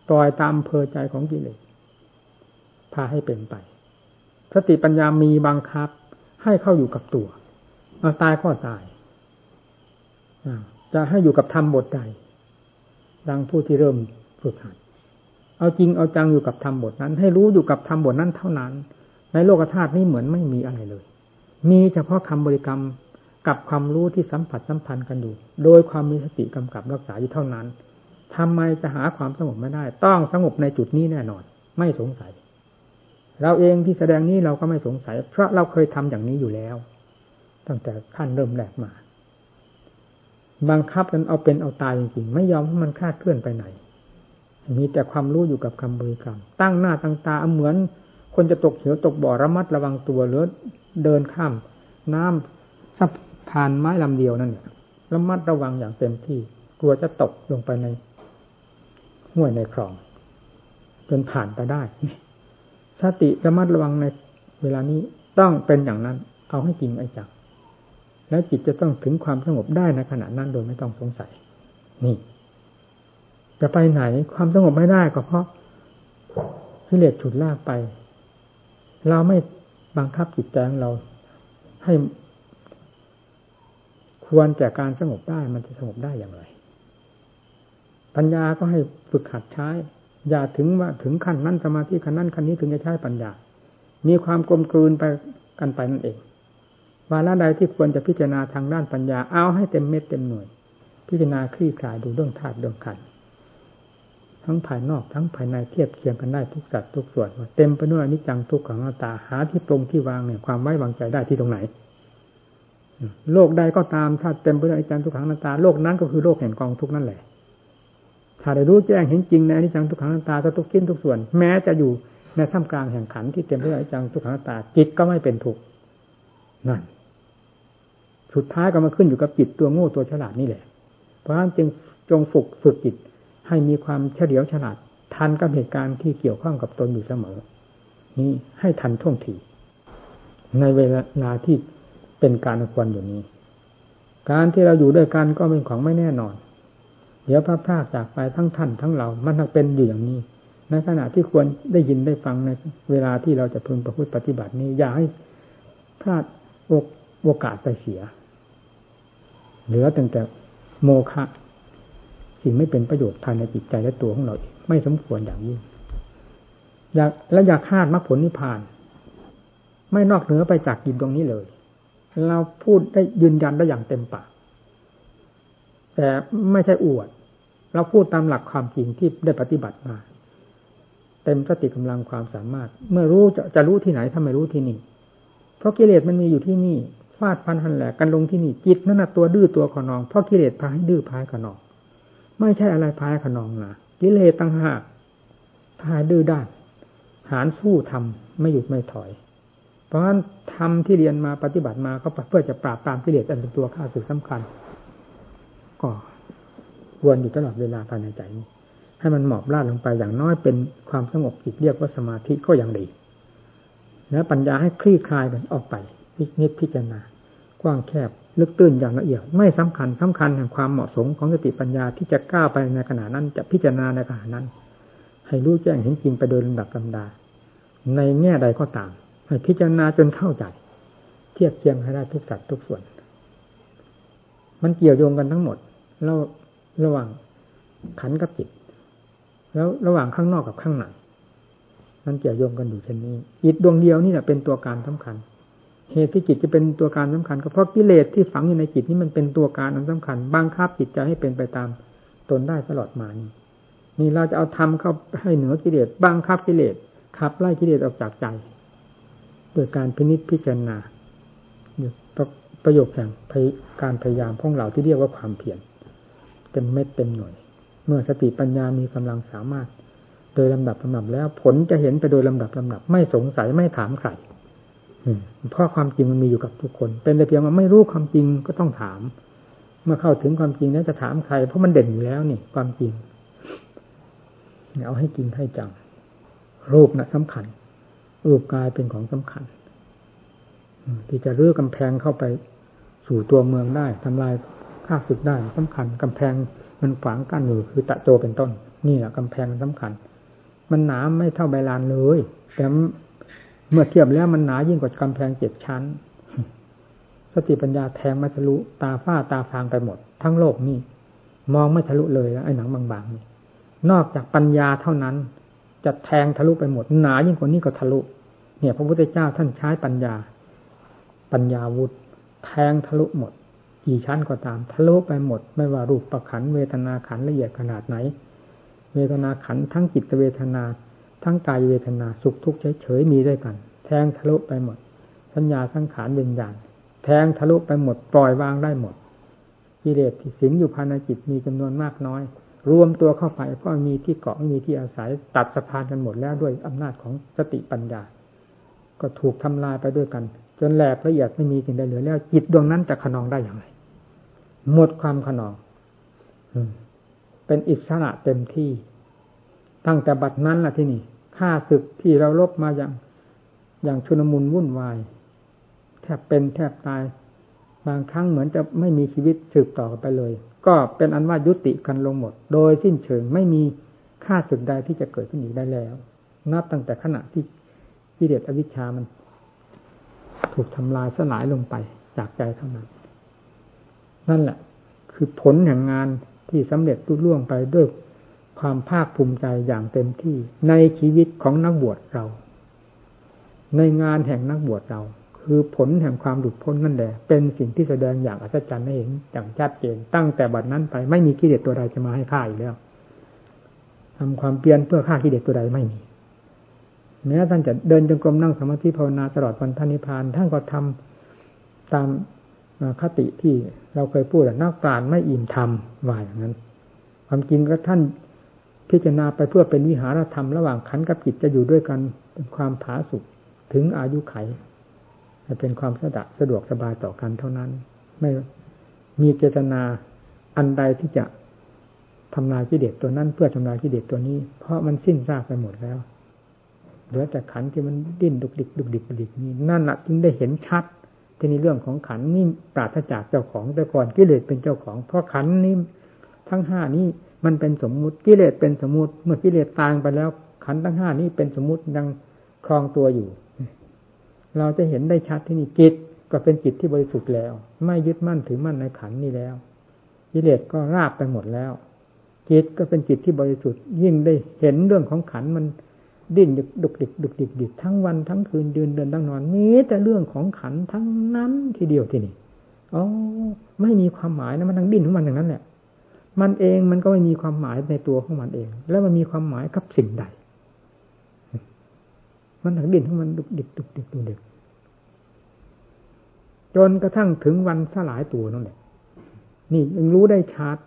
ปล่อยตามเพอใจของกิเลสพาให้เป็นไป สติปัญญามีบังคับ ให้เข้าอยู่กับตัวเอาตายก็ตายจะให้อยู่กับธรรมบทใดดังผู้ที่เริ่มฝึกหัดเอาจริงเอาจังอยู่กับธรรมบทนั้น ให้รู้อยู่กับธรรมบทนั้นเท่านั้น ในโลกธาตุนี้เหมือนไม่มีอะไรเลย มีเฉพาะคำบริกรรม กับความรู้ที่สัมผัสสัมพันธ์กันอยู่ โดยความมีสติกำกับรักษาอยู่เท่านั้นทำไมจะหาความสงบไม่ได้ ต้องสงบในจุดนี้แน่นอน ไม่สงสัย เราเองที่แสดงนี้เราก็ไม่สงสัย เพราะเราเคยทำอย่างนี้อยู่แล้ว ตั้งแต่ขั้นเริ่มแรกมาบังคับกันเอาเป็นเอาตายจริงๆไม่ยอมให้มันคลาดเคลื่อนไปไหน มีแต่ความรู้อยู่กับคำบริกรรม ตั้งหน้าตั้งตาเหมือน คนจะตกเหวตกบ่อระมัดระวังตัวหรือเดินข้าม น้ำสับ ผ่านไม้ลำเดียวนั่นเนี่ยระมัดระวังอย่างเต็มที่ กลัวจะตกลงไปในห้วยในคลอง จนผ่านไปได้สติระมัดระวังในเวลานี้ต้องเป็นอย่างนั้น เอาให้จริงไอ้จังแล้วจิตจะต้องถึงความสงบได้ในขณะนั้นโดยไม่ต้องสงสัย นี่ จะไปไหนความสงบไม่ได้ก็เพราะกิเลสฉุดลากไป เราไม่บังคับจิตใจของเรา ให้ ควรแก่การสงบได้มันจะสงบได้อย่างไร ปัญญาก็ให้ฝึกหัดใช้ อย่าถึงว่าถึงขั้นนั้นสมาธิขั้นนั้นขั้นนี้ถึงจะใช้ปัญญา มีความกลมกลืนไปกันไปนั่นเองวาระใดที่ควรจะพิจารณาทางด้านปัญญาเอาให้เต็มเม็ดเต็มหน่วย พิจารณาคลี่คลายดูเรื่องธาตุเรื่องขันทั้งภายนอกทั้งภายในเทียบเคียงกันได้ทุกสัตว์ทุกส่วนเต็มไปด้วยอนิจจังทุกขังตาหาที่ตรงที่วางเนี่ยความไว้วางใจได้ที่ตรงไหน โลกใดก็ตามถ้าเต็มไปด้วยอนิจจังทุกขังนันตาโลกนั้นก็คือโลกแห่งกองทุกนั่นแหละ ถ้าได้รู้แจ้งเห็นจริงในอนิจจังทุกขังนัตตาทุกขิ้นทุกส่วน แม้จะอยู่ในท่ามกลางแห่งขันที่เต็มไปด้วยอนิจจังทุกขังนัตตาจิตก็ไม่เป็นทุกข์นั่นสุดท้ายก็มาขึ้นอยู่กับจิตตัวโง่ตัวฉลาดนี่แหละ เพราะฉะนั้นจึงจงฝึกฝึกจิตให้มีความเฉลียวฉลาด ทันกับเหตุการณ์ที่เกี่ยวข้องกับตนอยู่เสมอ นี้ให้ทันท่วงทีในเวลาที่ เป็นการควรอยู่นี้ การที่เราอยู่ด้วยกันก็เป็นของไม่แน่นอน เดี๋ยวพระพาจากไปทั้งท่านทั้งเรา มันเป็นอยู่อย่างนี้ ในขณะที่ควรได้ยินได้ฟังในเวลาที่เราจะพึงประพฤติปฏิบัตินี้ อย่าให้พลาดโอกาสไปเสีย เหลือแต่แต่โมฆะสิ่งไม่เป็นประโยชน์ภายในจิตใจและตัวของเราเองไม่สมควรอย่างยิ่งอยากและอยากคาดมรรคผลนิพพาน ไม่นอกเหนือไปจากจิตดวงนี้เลย เราพูดได้ยืนยันได้อย่างเต็มปากแต่ไม่ใช่อวด เราพูดตามหลักความจริงที่ได้ปฏิบัติมา เต็มสติกำลังความสามารถ เมื่อรู้จะจะรู้ที่ไหนถ้าไม่รู้ที่นี่ เพราะกิเลสมันมีอยู่ที่นี่ฟาดพันหันแหลกกันลงที่นี่จิตนั่นนะตัวดื้อตัวขนองเพราะกิเลสพาให้ดื้อพายขนอง ไม่ใช่อะไรพายขนองนะกิเลสตั้งหากพายดื้อด้านหารสู้ทำไม่หยุดไม่ถอย เพราะฉะนั้นทำที่เรียนมาปฏิบัติมาก็เพื่อจะปราบตามกิเลสอันเป็นตัวข้าศึกสำคัญ ก็วนอยู่ตลอดเวลาภายในใจนี้ ให้มันหมอบราดลงไปอย่างน้อยเป็นความสงบจิตเรียกว่าสมาธิก็ยังดี แล้วปัญญาให้คลี่คลายกันออกไปพิจิตพิจารณากว้างแคบลึกตื้นอย่างละเอียด ไม่สำคัญสำคัญแห่งความเหมาะสมของสติปัญญาที่จะก้าวไปในขณะนั้น จะพิจารณาในขณะนั้น ให้รู้แจ้งเห็นจริงไปโดยลำดับลำดา ในแง่ใดก็ตาม ให้พิจารณาจนเข้าใจ เทียบเทียงให้ได้ทุกสัดทุกส่วน มันเกี่ยวโยงกันทั้งหมดเราระหว่างขันกับจิต แล้วระหว่างข้างนอกกับข้างในมันเกี่ยวโยงกันอยู่เช่นนี้จิตดวงเดียวนี่แหละเป็นตัวการสำคัญ เหตุที่จิตจะเป็นตัวการสำคัญก็เพราะกิเลสที่ฝังอยู่ในจิตนี่มันเป็นตัวการอันสำคัญบังคับจิตใจให้เป็นไปตามตนได้ตลอดมานี่นี่เราจะเอาทำเข้าให้เหนือกิเลสบังคับกิเลสขับไล่กิเลสออกจากใจ ดยการพินิจพิจารณาประโยคแห่งการพยายามของเราที่เรียกว่าความเพียรเต็มเม็ดเต็มหน่วย เมื่อสติปัญญามีกำลังสามารถ โดยลำดับลำดับแล้ว ผลจะเห็นไปโดยลำดับลำดับ ไม่สงสัยไม่ถามใครเพราะความจริงมันมีอยู่กับทุกคน เป็นแต่เพียงว่าไม่รู้ความจริงก็ต้องถาม เมื่อเข้าถึงความจริงแล้วจะถามใคร เพราะมันเด่นอยู่แล้วนี่ ความจริงเอาให้จริงให้จังรูปนะสำคัญ รูปกายเป็นของสำคัญที่จะเรื้อกำแพงเข้าไปสู่ตัวเมืองได้ทำลายข้าศึกได้สำคัญกำแพงมันฝังกั้นอยู่คือตะโจเป็นต้น นี่แหละกำแพงสำคัญ มันหนาไม่เท่าใบลานเลยแต่เมื่อเทียบแล้วมันหนายิ่งกว่ากำแพงเจ็ดชั้น สติปัญญาแทงไม่ทะลุตาฝ้าตาฟางไปหมด ทั้งโลกนี่มองไม่ทะลุเลยแล้วไอ้หนังบางๆนี่นอกจากปัญญาเท่านั้น จะแทงทะลุไปหมดหนายิ่งกว่านี้ก็ทะลุ เนี่ย พระพุทธเจ้าท่านใช้ปัญญา ปัญญาวุธแทงทะลุหมดกี่ชั้นก็ตามทะลุไปหมด ไม่ว่ารูปประขันเวทนาขันละเอียดขนาดไหน เวทนาขันทั้งจิตเวทนา ทั้งกายเวทนาสุขทุกข์เฉยๆมีด้วยกัน แทงทะลุไปหมด สัญญาสังขารเิญญาณแทงทะลุไปหมดปล่อยวางได้หมดกิเลสที่สิงอยู่ภายในจิตมีจำนวนมากน้อย รวมตัวเข้าไปก็มีที่เกาะไม่มีที่อาศัยตัดสะพานกันหมดแล้วด้วยอำนาจของสติปัญญา ก็ถูกทำลายไปด้วยกัน จนแหลกละเอียดไม่มีสิ่งใดเหลือแล้ว จิตดวงนั้นจะขนองได้อย่างไร หมดความขนองเป็นอิสระเต็มที่ ตั้งแต่บัดนั้นล่ะที่นี่ข้าศึกที่เราลบมาอย่าง อย่างชุนมุนวุ่นวาย แทบเป็นแทบตาย บางครั้งเหมือนจะไม่มีชีวิตสืบต่อไปเลย ก็เป็นอันว่ายุติกันลงหมด โดยสิ้นเชิงไม่มีค่าศึกใดที่จะเกิดขึ้นอีกได้แล้ว นับตั้งแต่ขณะที่กิเลสอวิชชามัน ถูกทำลายสลายลงไปจากใจเท่านั้น นั่นแหละ คือผลแห่งงานที่สำเร็จรุ่ล่วงไปด้วยความภาคภูมิใจอย่างเต็มที่ในชีวิตของนักบวชเรา ในงานแห่งนักบวชเรา คือผลแห่งความหลุดพ้นนั่นแหละ เป็นสิ่งที่แสดงอย่างอัศจรรย์ให้เห็นอย่างชัดเจน ตั้งแต่บัดนั้นไปไม่มีกิเลสตัวใดจะมาให้ฆ่าอีกแล้วทำความเปลี่ยนเพื่อฆ่ากิเลสตัวใดไม่มีแม้ท่านจะเดินจงกรมนั่งสมาธิภาวนาตลอดวันท่านิพพานท่านก็ทำตามคติที่เราเคยพูดนักปราชญ์ไม่อิ่มทำว่าอย่างนั้น ความจริงก็ท่านพิจารณาไปเพื่อเป็นวิหารธรรมระหว่างขันกับจิตจะอยู่ด้วยกันเป็นความผาสุกถึงอายุไข จะเป็นความสะดสะดวกสบายต่อกันเท่านั้น ไม่มีเจตนาอันใดที่จะทำลายกิเลสตัวนั้นเพื่อทำลายกิเลสตัวนี้ เพราะมันสิ้นซากไปหมดแล้วเหลือแต่ขันที่มันดิ้นดุกดิกดุกดิกดุกดิกนี่นั่นแหละจึงได้เห็นชัดทีนี้เรื่องของขันนี่ปราศจากเจ้าของแต่ก่อนกิเลสเป็นเจ้าของ เพราะขันนี้ทั้งห้านี้มันเป็นสมมุติกิเลสเป็นสมมุติ เมื่อกิเลสตายไปแล้ว ขันทั้งห้านี้เป็นสมมุติยังครองตัวอยู่ เราจะเห็นได้ชัดที่นี่จิตก็เป็นจิตที่บริสุทธิ์แล้ว ไม่ยึดมั่นถือมั่นในขันนี้แล้วกิเลสก็ราบไปหมดแล้วจิตก็เป็นจิตที่บริสุทธิ์ยิ่งได้เห็นเรื่องของขันมันดิ้นดุกดิกดุกดิกดิกทั้งวันทั้งคืนเดืนเดินตั้งนอนมีแต่เรื่องของขันทั้งนั้นทีเดียวที่นี่อ๋อไม่มีความหมายนะมันทั้งดิ้นของมันอย่างนั้นแหละมันเองมันก็ไม่มีความหมายในตัวของมันเอง แล้วมันมีความหมายกับสิ่งใด มันถึงดินของมันดุกดิกดุกดิกดุกดิกจนกระทั่งถึงวันสลายตัวนั่นแหละ นี่ยังรู้ได้ชัด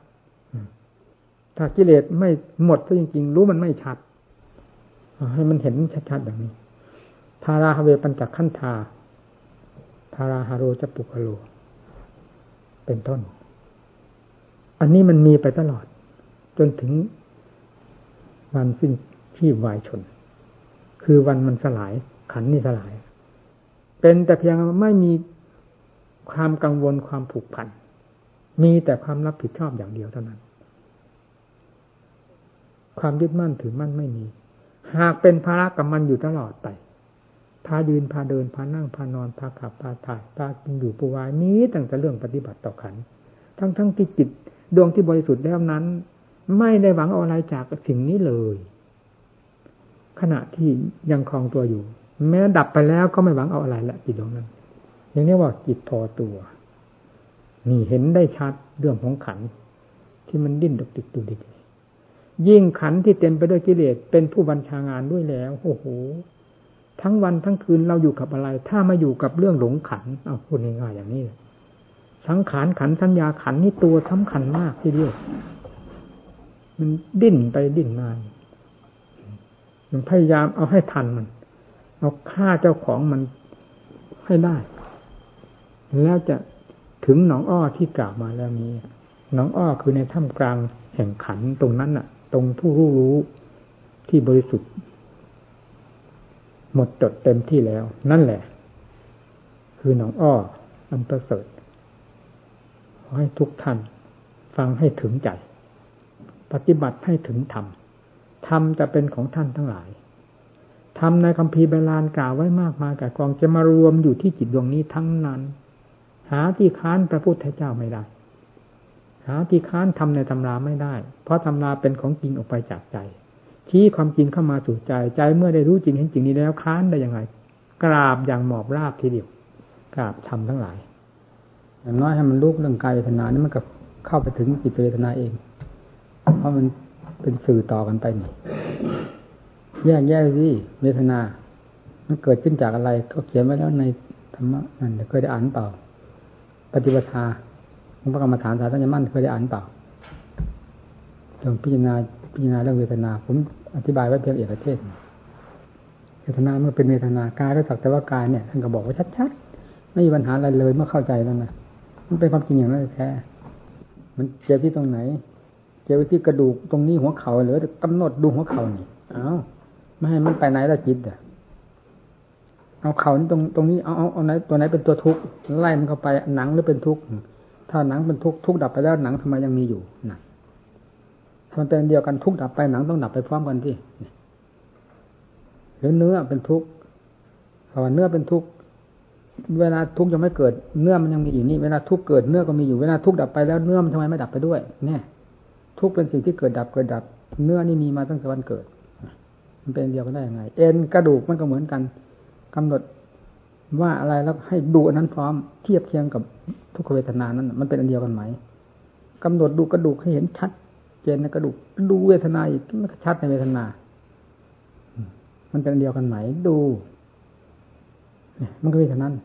ถ้ากิเลสไม่หมดซะจริงๆ รู้มันไม่ชัด ให้มันเห็นชัดๆอย่างนี้ ทาราฮเวปัญจขันธา ทาราฮาโรจะปุกโล เป็นต้น อันนี้มันมีไปตลอด จนถึงวันสิ้นชีพวายชน คือวันมันสลาย ขันนี่สลาย เป็นแต่เพียงไม่มีความกังวลความผูกพัน มีแต่ความรับผิดชอบอย่างเดียวเท่านั้น ความยึดมั่นถือมั่นไม่มี หากเป็นภาระกับมันอยู่ตลอดไปพายืนพาเดินพานั่งพานอนพาขับพาถ่ายพากินอยู่ปูวายนี้ตั้งแต่เรื่องปฏิบัติต่อขัน ทั้งทั้งที่จิตดวงที่บริสุทธิ์แล้วนั้น ไม่ได้หวังอะไรจากสิ่งนี้เลย ขณะที่ยังคลองตัวอยู่ แม้ดับไปแล้วก็ไม่หวังเอาอะไรละจิตดวงนั้นอย่างนี้ว่าจิตพอตัวนี่เห็นได้ชัดเรื่องของขันที่มันดิ้นดกติดตุดิกยิ่งขันที่เต็มไปด้วยกิเลสเป็นผู้บัญชางานด้วยแล้วโอ้โหทั้งวันทั้งคืนเราอยู่กับอะไร ถ้ามาอยู่กับเรื่องหลงขันเอาพูดง่ายๆอย่างนี้สังขารขันสัญญาขันนี่ตัวสำคัญมากทีเดียวมันดิ้นไปดิ้นมา มันพยายามเอาให้ทันมัน เอาฆ่าเจ้าของมันให้ได้ แล้วจะถึงหนองอ้อที่กล่าวมาแล้วนี้หนองอ้อคือในถ้ำกลางแห่งขันตรงนั้นน่ะ ตรงผู้รู้รู้ที่บริสุทธิ์ หมดจดเต็มที่แล้ว นั่นแหละ คือหนองอ้ออันประเสริฐขอให้ทุกท่าน ฟังให้ถึงใจ ปฏิบัติให้ถึงธรรม ธรรมจะเป็นของท่านทั้งหลายธรรมในคำพีเบลานกล่าวไว้มากมายแต่กองจะมารวมอยู่ที่จิตดวงนี้ทั้งนั้น หาที่ค้านพระพุทธเจ้าไม่ได้ หาที่ค้านทำในตำราไม่ได้ เพราะตำราเป็นของจริงออกไปจากใจชี้ความจริงเข้ามาสู่ใจใจเมื่อได้รู้จริงเห็นจริงนี้แล้วค้านได้ยังไง กราบอย่างหมอบราบทีเดียวกราบทำทั้งหลายอย่างน้อยให้มันลูกเรื่องกายเวทนานี่มันก็เข้าไปถึงจิตเวทนาเอง เพราะมัน เป็นสื่อต่อกันไปนี่แยกแยกสิเวทนา มันเกิดขึ้นจากอะไร ก็เขียนไว้แล้วในธรรมะนั่นเคยได้อ่านเปล่า ปฏิปทาของพระกรรมฐานสาธารณมั่นเคยได้อ่านเปล่าเรื่องพิจารณาพิจารณาเรื่องเวทนา ผมอธิบายไว้เพียงเอกเทศเวทนาเมื่อเป็นเวทนากายก็สักแต่ว่ากายเนี่ยท่านก็บอกว่าชัดๆไม่มีปัญหาอะไรเลยเมื่อเข้าใจแล้วนะมันเป็นความจริงอย่างนั้นแท้มันเจ็บที่ตรงไหน เจ็บที่กระดูกตรงนี้หัวเข่าหรือกำหนดดูหัวเข่านี่เอาไม่ให้มันไปไหนแล้วจิตอะเอาเข่านี้ตรงตรงนี้เอาเอาเอาไหนตัวไหนเป็นตัวทุกข์ไล่มันเข้าไปหนังหรือเป็นทุกข์ถ้าหนังเป็นทุกข์ทุกข์ดับไปแล้วหนังทำไมยังมีอยู่นะมันเป็นเดียวกันทุกข์ดับไปหนังต้องดับไปพร้อมกันที่หรือเนื้อเป็นทุกข์พราะว่าเนื้อเป็นทุกข์เวลาทุกข์ยังไม่เกิด เนื้อมันยังมีอยู่นี่เวลาทุกข์เกิดเนื้อก็มีอยู่เวลาทุกข์ดับไปแล้วเนื้อมันทำไมไม่ดับไปด้วยเนี่ย ทุกเป็นสิ่งที่เกิดดับเกิดดับ เนื้อนี่มีมาตั้งแต่วันเกิด มันเป็นเดียวกันได้ยังไง เอ็นกระดูกมันก็เหมือนกันกำหนดว่าอะไรแล้วให้ดูอันนั้นพร้อมเทียบเคียงกับทุกขเวทนานั้น มันเป็นอันเดียวกันไหมกำหนดดูกระดูกให้เห็นชัดเจนในกระดูกดูเวทนาอีกมันชัดในเวทนา มันเป็นอันเดียวกันไหม ดูมันก็เป็นเท่านั้น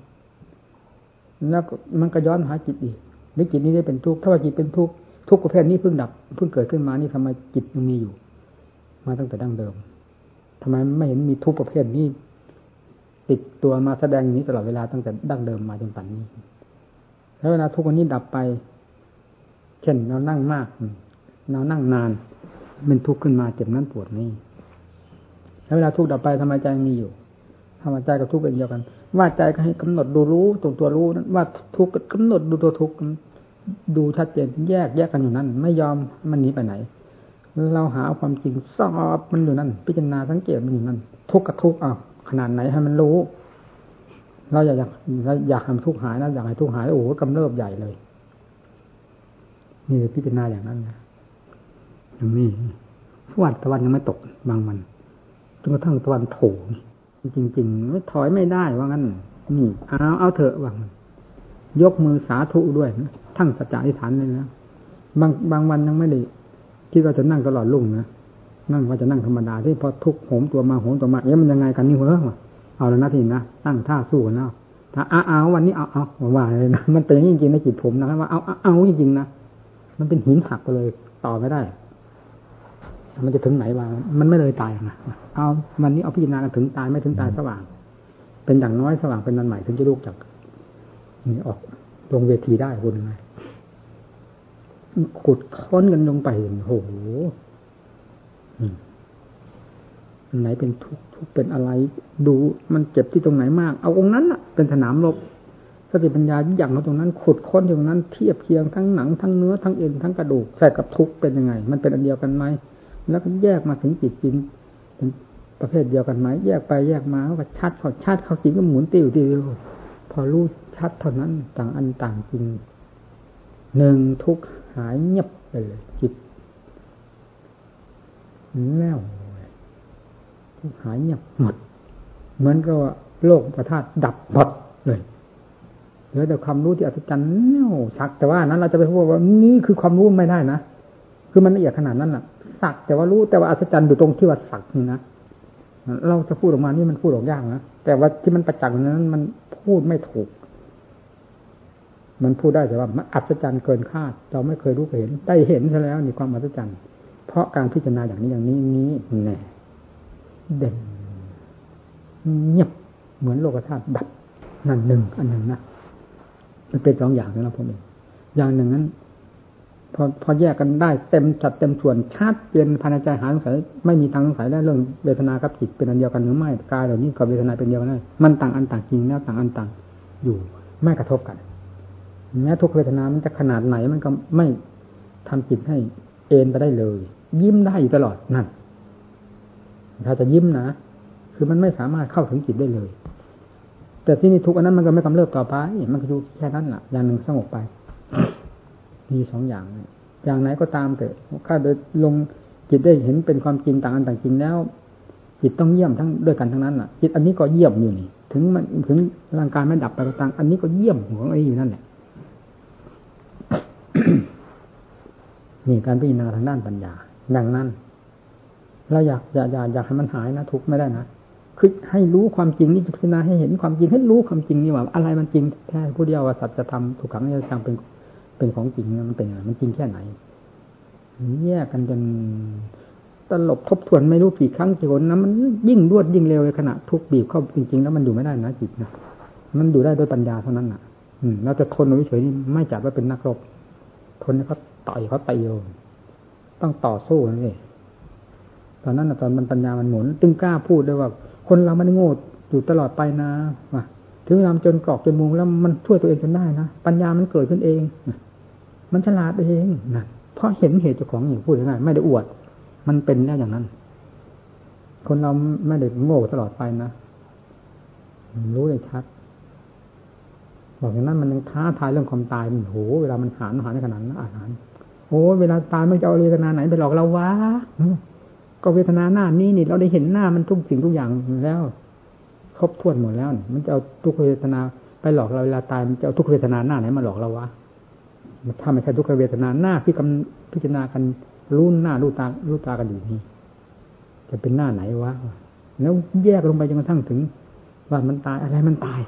แล้วมันก็ย้อนหาจิตอีกหรือจิตนี้ได้เป็นทุกข์ถ้าว่าจิตเป็นทุกข์ ทุกประเภทนี้เพิ่งดับเพิ่งเกิดขึ้นมานี่ทำไมจิตยังมีอยู่ มาตั้งแต่ดั้งเดิมทำไมไม่เห็นมีทุกประเภทนี้ ติดตัวมาแสดงนี้ตลอดเวลาตั้งแต่ดั้งเดิมมาจนปัจจุบันนี้แล้วเวลาทุกวันนี้ดับไป เช่นเรานั่งมากเรานั่งนานเป็นทุกข์ขึ้นมาเจ็บนั้นปวดนี้แล้วเวลาทุกข์ดับไปทำไมใจมีอยู่ทำไมใจกับทุกข์เป็นเดียวกัน ว่าใจก็ให้กำหนดดูรู้ตรงตัวรู้นั้นว่าทุกข์กำหนดดูตัวทุกข์ ดูชัดเจนแยกแยกกันอยู่นั้นไม่ยอมมันหนีไปไหน เราหาความจริงสอบมันอยู่นั่น พิจารณาสังเกตมันอยู่นั่น ทุกข์กับทุกข์อ้าขนาดไหนให้มันรู้ เราอยากอยากอยากทำทุกข์หายนะอยากให้ทุกข์หายโอ้โหกำเริบใหญ่เลย นี่พิจารณาอย่างนั้นนะอย่างนี้ฟวดตะวันยังไม่ตกบางวันจนกระทั่งตะวันโผล่จริง ๆ ไม่ถอยไม่ได้ว่างั้นนี่เอาเอาเถอะว่างันยกมือสาธุด้วย ทั้งสัจจะอธิษฐานเลยนะบางบางวันยังไม่ได้คิดว่าจะนั่งตลอดลุ่งนะนั่งว่าจะนั่งธรรมดาที่พอทุกโหมตัวมาโหมตัวมาเอ๊ะมันยังไงกันนี่เหรอเอาแล้วนะทีนะตั้งท่าสู้กันแล้วถ้าเอาเอาวันนี้เอาเอาว่าเลยนะมันเป็นอย่างนี้จริงๆในจิตผมนะว่าเอาเอาจริงๆนะมันเป็นหินหักไปเลยต่อไม่ได้ มันจะถึงไหนวะมันไม่เลยตายนะเอาวันนี้เอาพิจารณาถึงตายไม่ถึงตายสว่าง เป็นอย่างน้อยสว่างเป็นนันใหม่ถึงจะลุกจากนี่ออกลงเวทีได้คุณยังไง ขุดค้นกันลงไปโอ้โหไหนเป็นทุกทุกเป็นอะไร ดูมันเจ็บที่ตรงไหนมาก เอาองนั้นอะ เป็นสนามรบสติปัญญาอย่างมาตรงนั้น ขุดค้นตรงนั้น เทียบเคียงทั้งหนังทั้งเนื้อทั้งเอ็นทั้งกระดูกใส่กับทุกเป็นยังไง มันเป็นอันเดียวกันไหมแล้วก็แยกมาถึงจิตจริงเป็นประเภทเดียวกันไหมแยกไปแยกมาก็ชัดพอชัดเขาจริงก็หมุนติ้วติ้วพอรู้ชัดเท่านั้น ต่างอันต่างจริงหนึ่งทุก หายเงียบไปเลยจิตแล้วทุกหายเงียบหมด เหมือนกับโลกประทาตดับหมดเลยเหลือแต่ความรู้ที่อัศจรรย์เนี่ยชักแต่ว่านั้นเราจะไปพูดว่านี่คือความรู้ไม่ได้นะคือมันละเอียดขนาดนั้นแหละสักแต่ว่ารู้แต่ว่าอัศจรรย์อยู่ตรงที่ว่าสักนี่นะเราจะพูดออกมานี่มันพูดออกยากนะแต่ว่าที่มันประจักษ์นั้น มันพูดไม่ถูก มันพูดได้แต่ว่ามันอัศจรรย์เกินคาด เราไม่เคยรู้เคยเห็น ได้เห็นซะแล้วนี่ความอัศจรรย์ เพราะการพิจารณาอย่างนี้อย่างนี้นี้แน่เด่นเงียบเหมือนโลกธาตุดับนั่นหนึ่งอันหนึ่งนะมันเป็นสองอย่างนะผมเองอย่างหนึ่งนั้น พอพอแยกกันได้เต็มจัดเต็มส่วนชัดเจนภายในใจหาสงสัยไม่มีทางสงสัยได้เรื่องเวทนากับจิตเป็นอันเดียวกันหรือไม่กายเหล่านี้กับเวทนาเป็นเดียวกันได้มันต่างอันต่างจริงแล้วต่างอันต่างอยู่ไม่กระทบกัน แม้ทุกเวทนา มันจะขนาดไหนมันก็ไม่ทำจิตให้เอ็นไปได้เลย ยิ้มได้อยู่ตลอดนั่นถ้าจะยิ้มนะคือมันไม่สามารถเข้าถึงจิตได้เลย แต่ที่นี่ทุกอันนั้นมันก็ไม่กำเริบต่อไปมันก็อยู่แค่นั้นแหละอย่างหนึ่งสงบไปมีสองอย่างอย่างไหนก็ตามแต่ข้าโดยลงจิตได้เห็นเป็นความจริงต่างอันต่างจริงแล้ว จิตต้องเยี่ยมทั้งด้วยกันทั้งนั้นอะจิตอันนี้ก็เยี่ยมอยู่นี่ ถึงมันถึงร่างกายไม่ดับไปก็ตามอันนี้ก็เยี่ยมของไอ้อยู่นั่นแหละ นี่การพิจารณาทางด้านปัญญาดังนั้น เราอยากอยากอยากอยากให้มันหายนะทุกไม่ได้นะคือให้รู้ความจริงนี่พิจารณาให้เห็นความจริงให้รู้ความจริงนี่ว่า อะไรมันจริงแท้ผู้เดียวว่าสัจธรรมถูกขังนี่จังเป็นเป็นของจริงมันเป็นยังไงมันจริงแค่ไหนแยกกันจนตลบทบทวนไม่รู้กี่ครั้งกี่คนนะมันยิ่งรวดยิ่งเร็วเลยขณะทุกบีบเข้าจริงๆแล้วมันอยู่ไม่ได้นะจิตนะมันอยู่ได้ด้วยปัญญาเท่านั้นอะ อืมเราจะทนเอาเฉยนี่ไม่จับว่าเป็นนักรบทนเขา ต่อยเขาตีโยต้องต่อสู้นั่นเองตอนนั้นตอนมันปัญญามันหมุนตึงกล้าพูดด้วยว่า คนเราไม่ได้โง่อยู่ตลอดไปนะว่าถึงเวลาจนกรอกจนมุงแล้วมันช่วยตัวเองจนได้นะปัญญามันเกิดขึ้นเอง มันฉลาดเองนะเพราะเห็นเหตุเจ้าของอย่างพูดง่ายไม่ได้อวด มันเป็นแน่อย่างนั้น คนเราไม่ได้โง่ตลอดไปนะรู้ได้ชัดบอกอย่างนั้นมันยังท้าทายเรื่องความตายมันโหเวลามันหานหานในขนาดนั้นอาหาร โอ้เวลาตายมันจะเอาเวทนาไหนไปหลอกเราวะก็เวทนาหน้านี้นี่เราได้เห็นหน้ามันทุกสิ่งทุกอย่างแล้วครบถ้วนหมดแล้วมันจะเอาทุกเวทนาไปหลอกเราเวลาตายมันจะเอาทุกเวทนาหน้าไหนมาหลอกเราวะถ้าไม่ใช่ทุกเวทนาหน้าที่กำพิจารณากันรู้หน้ารู้ตารู้ตากันอยู่นี่จะเป็นหน้าไหนวะแล้วแยกลงไปจนกระทั่งถึง ว่ามันตายอะไรมันตาย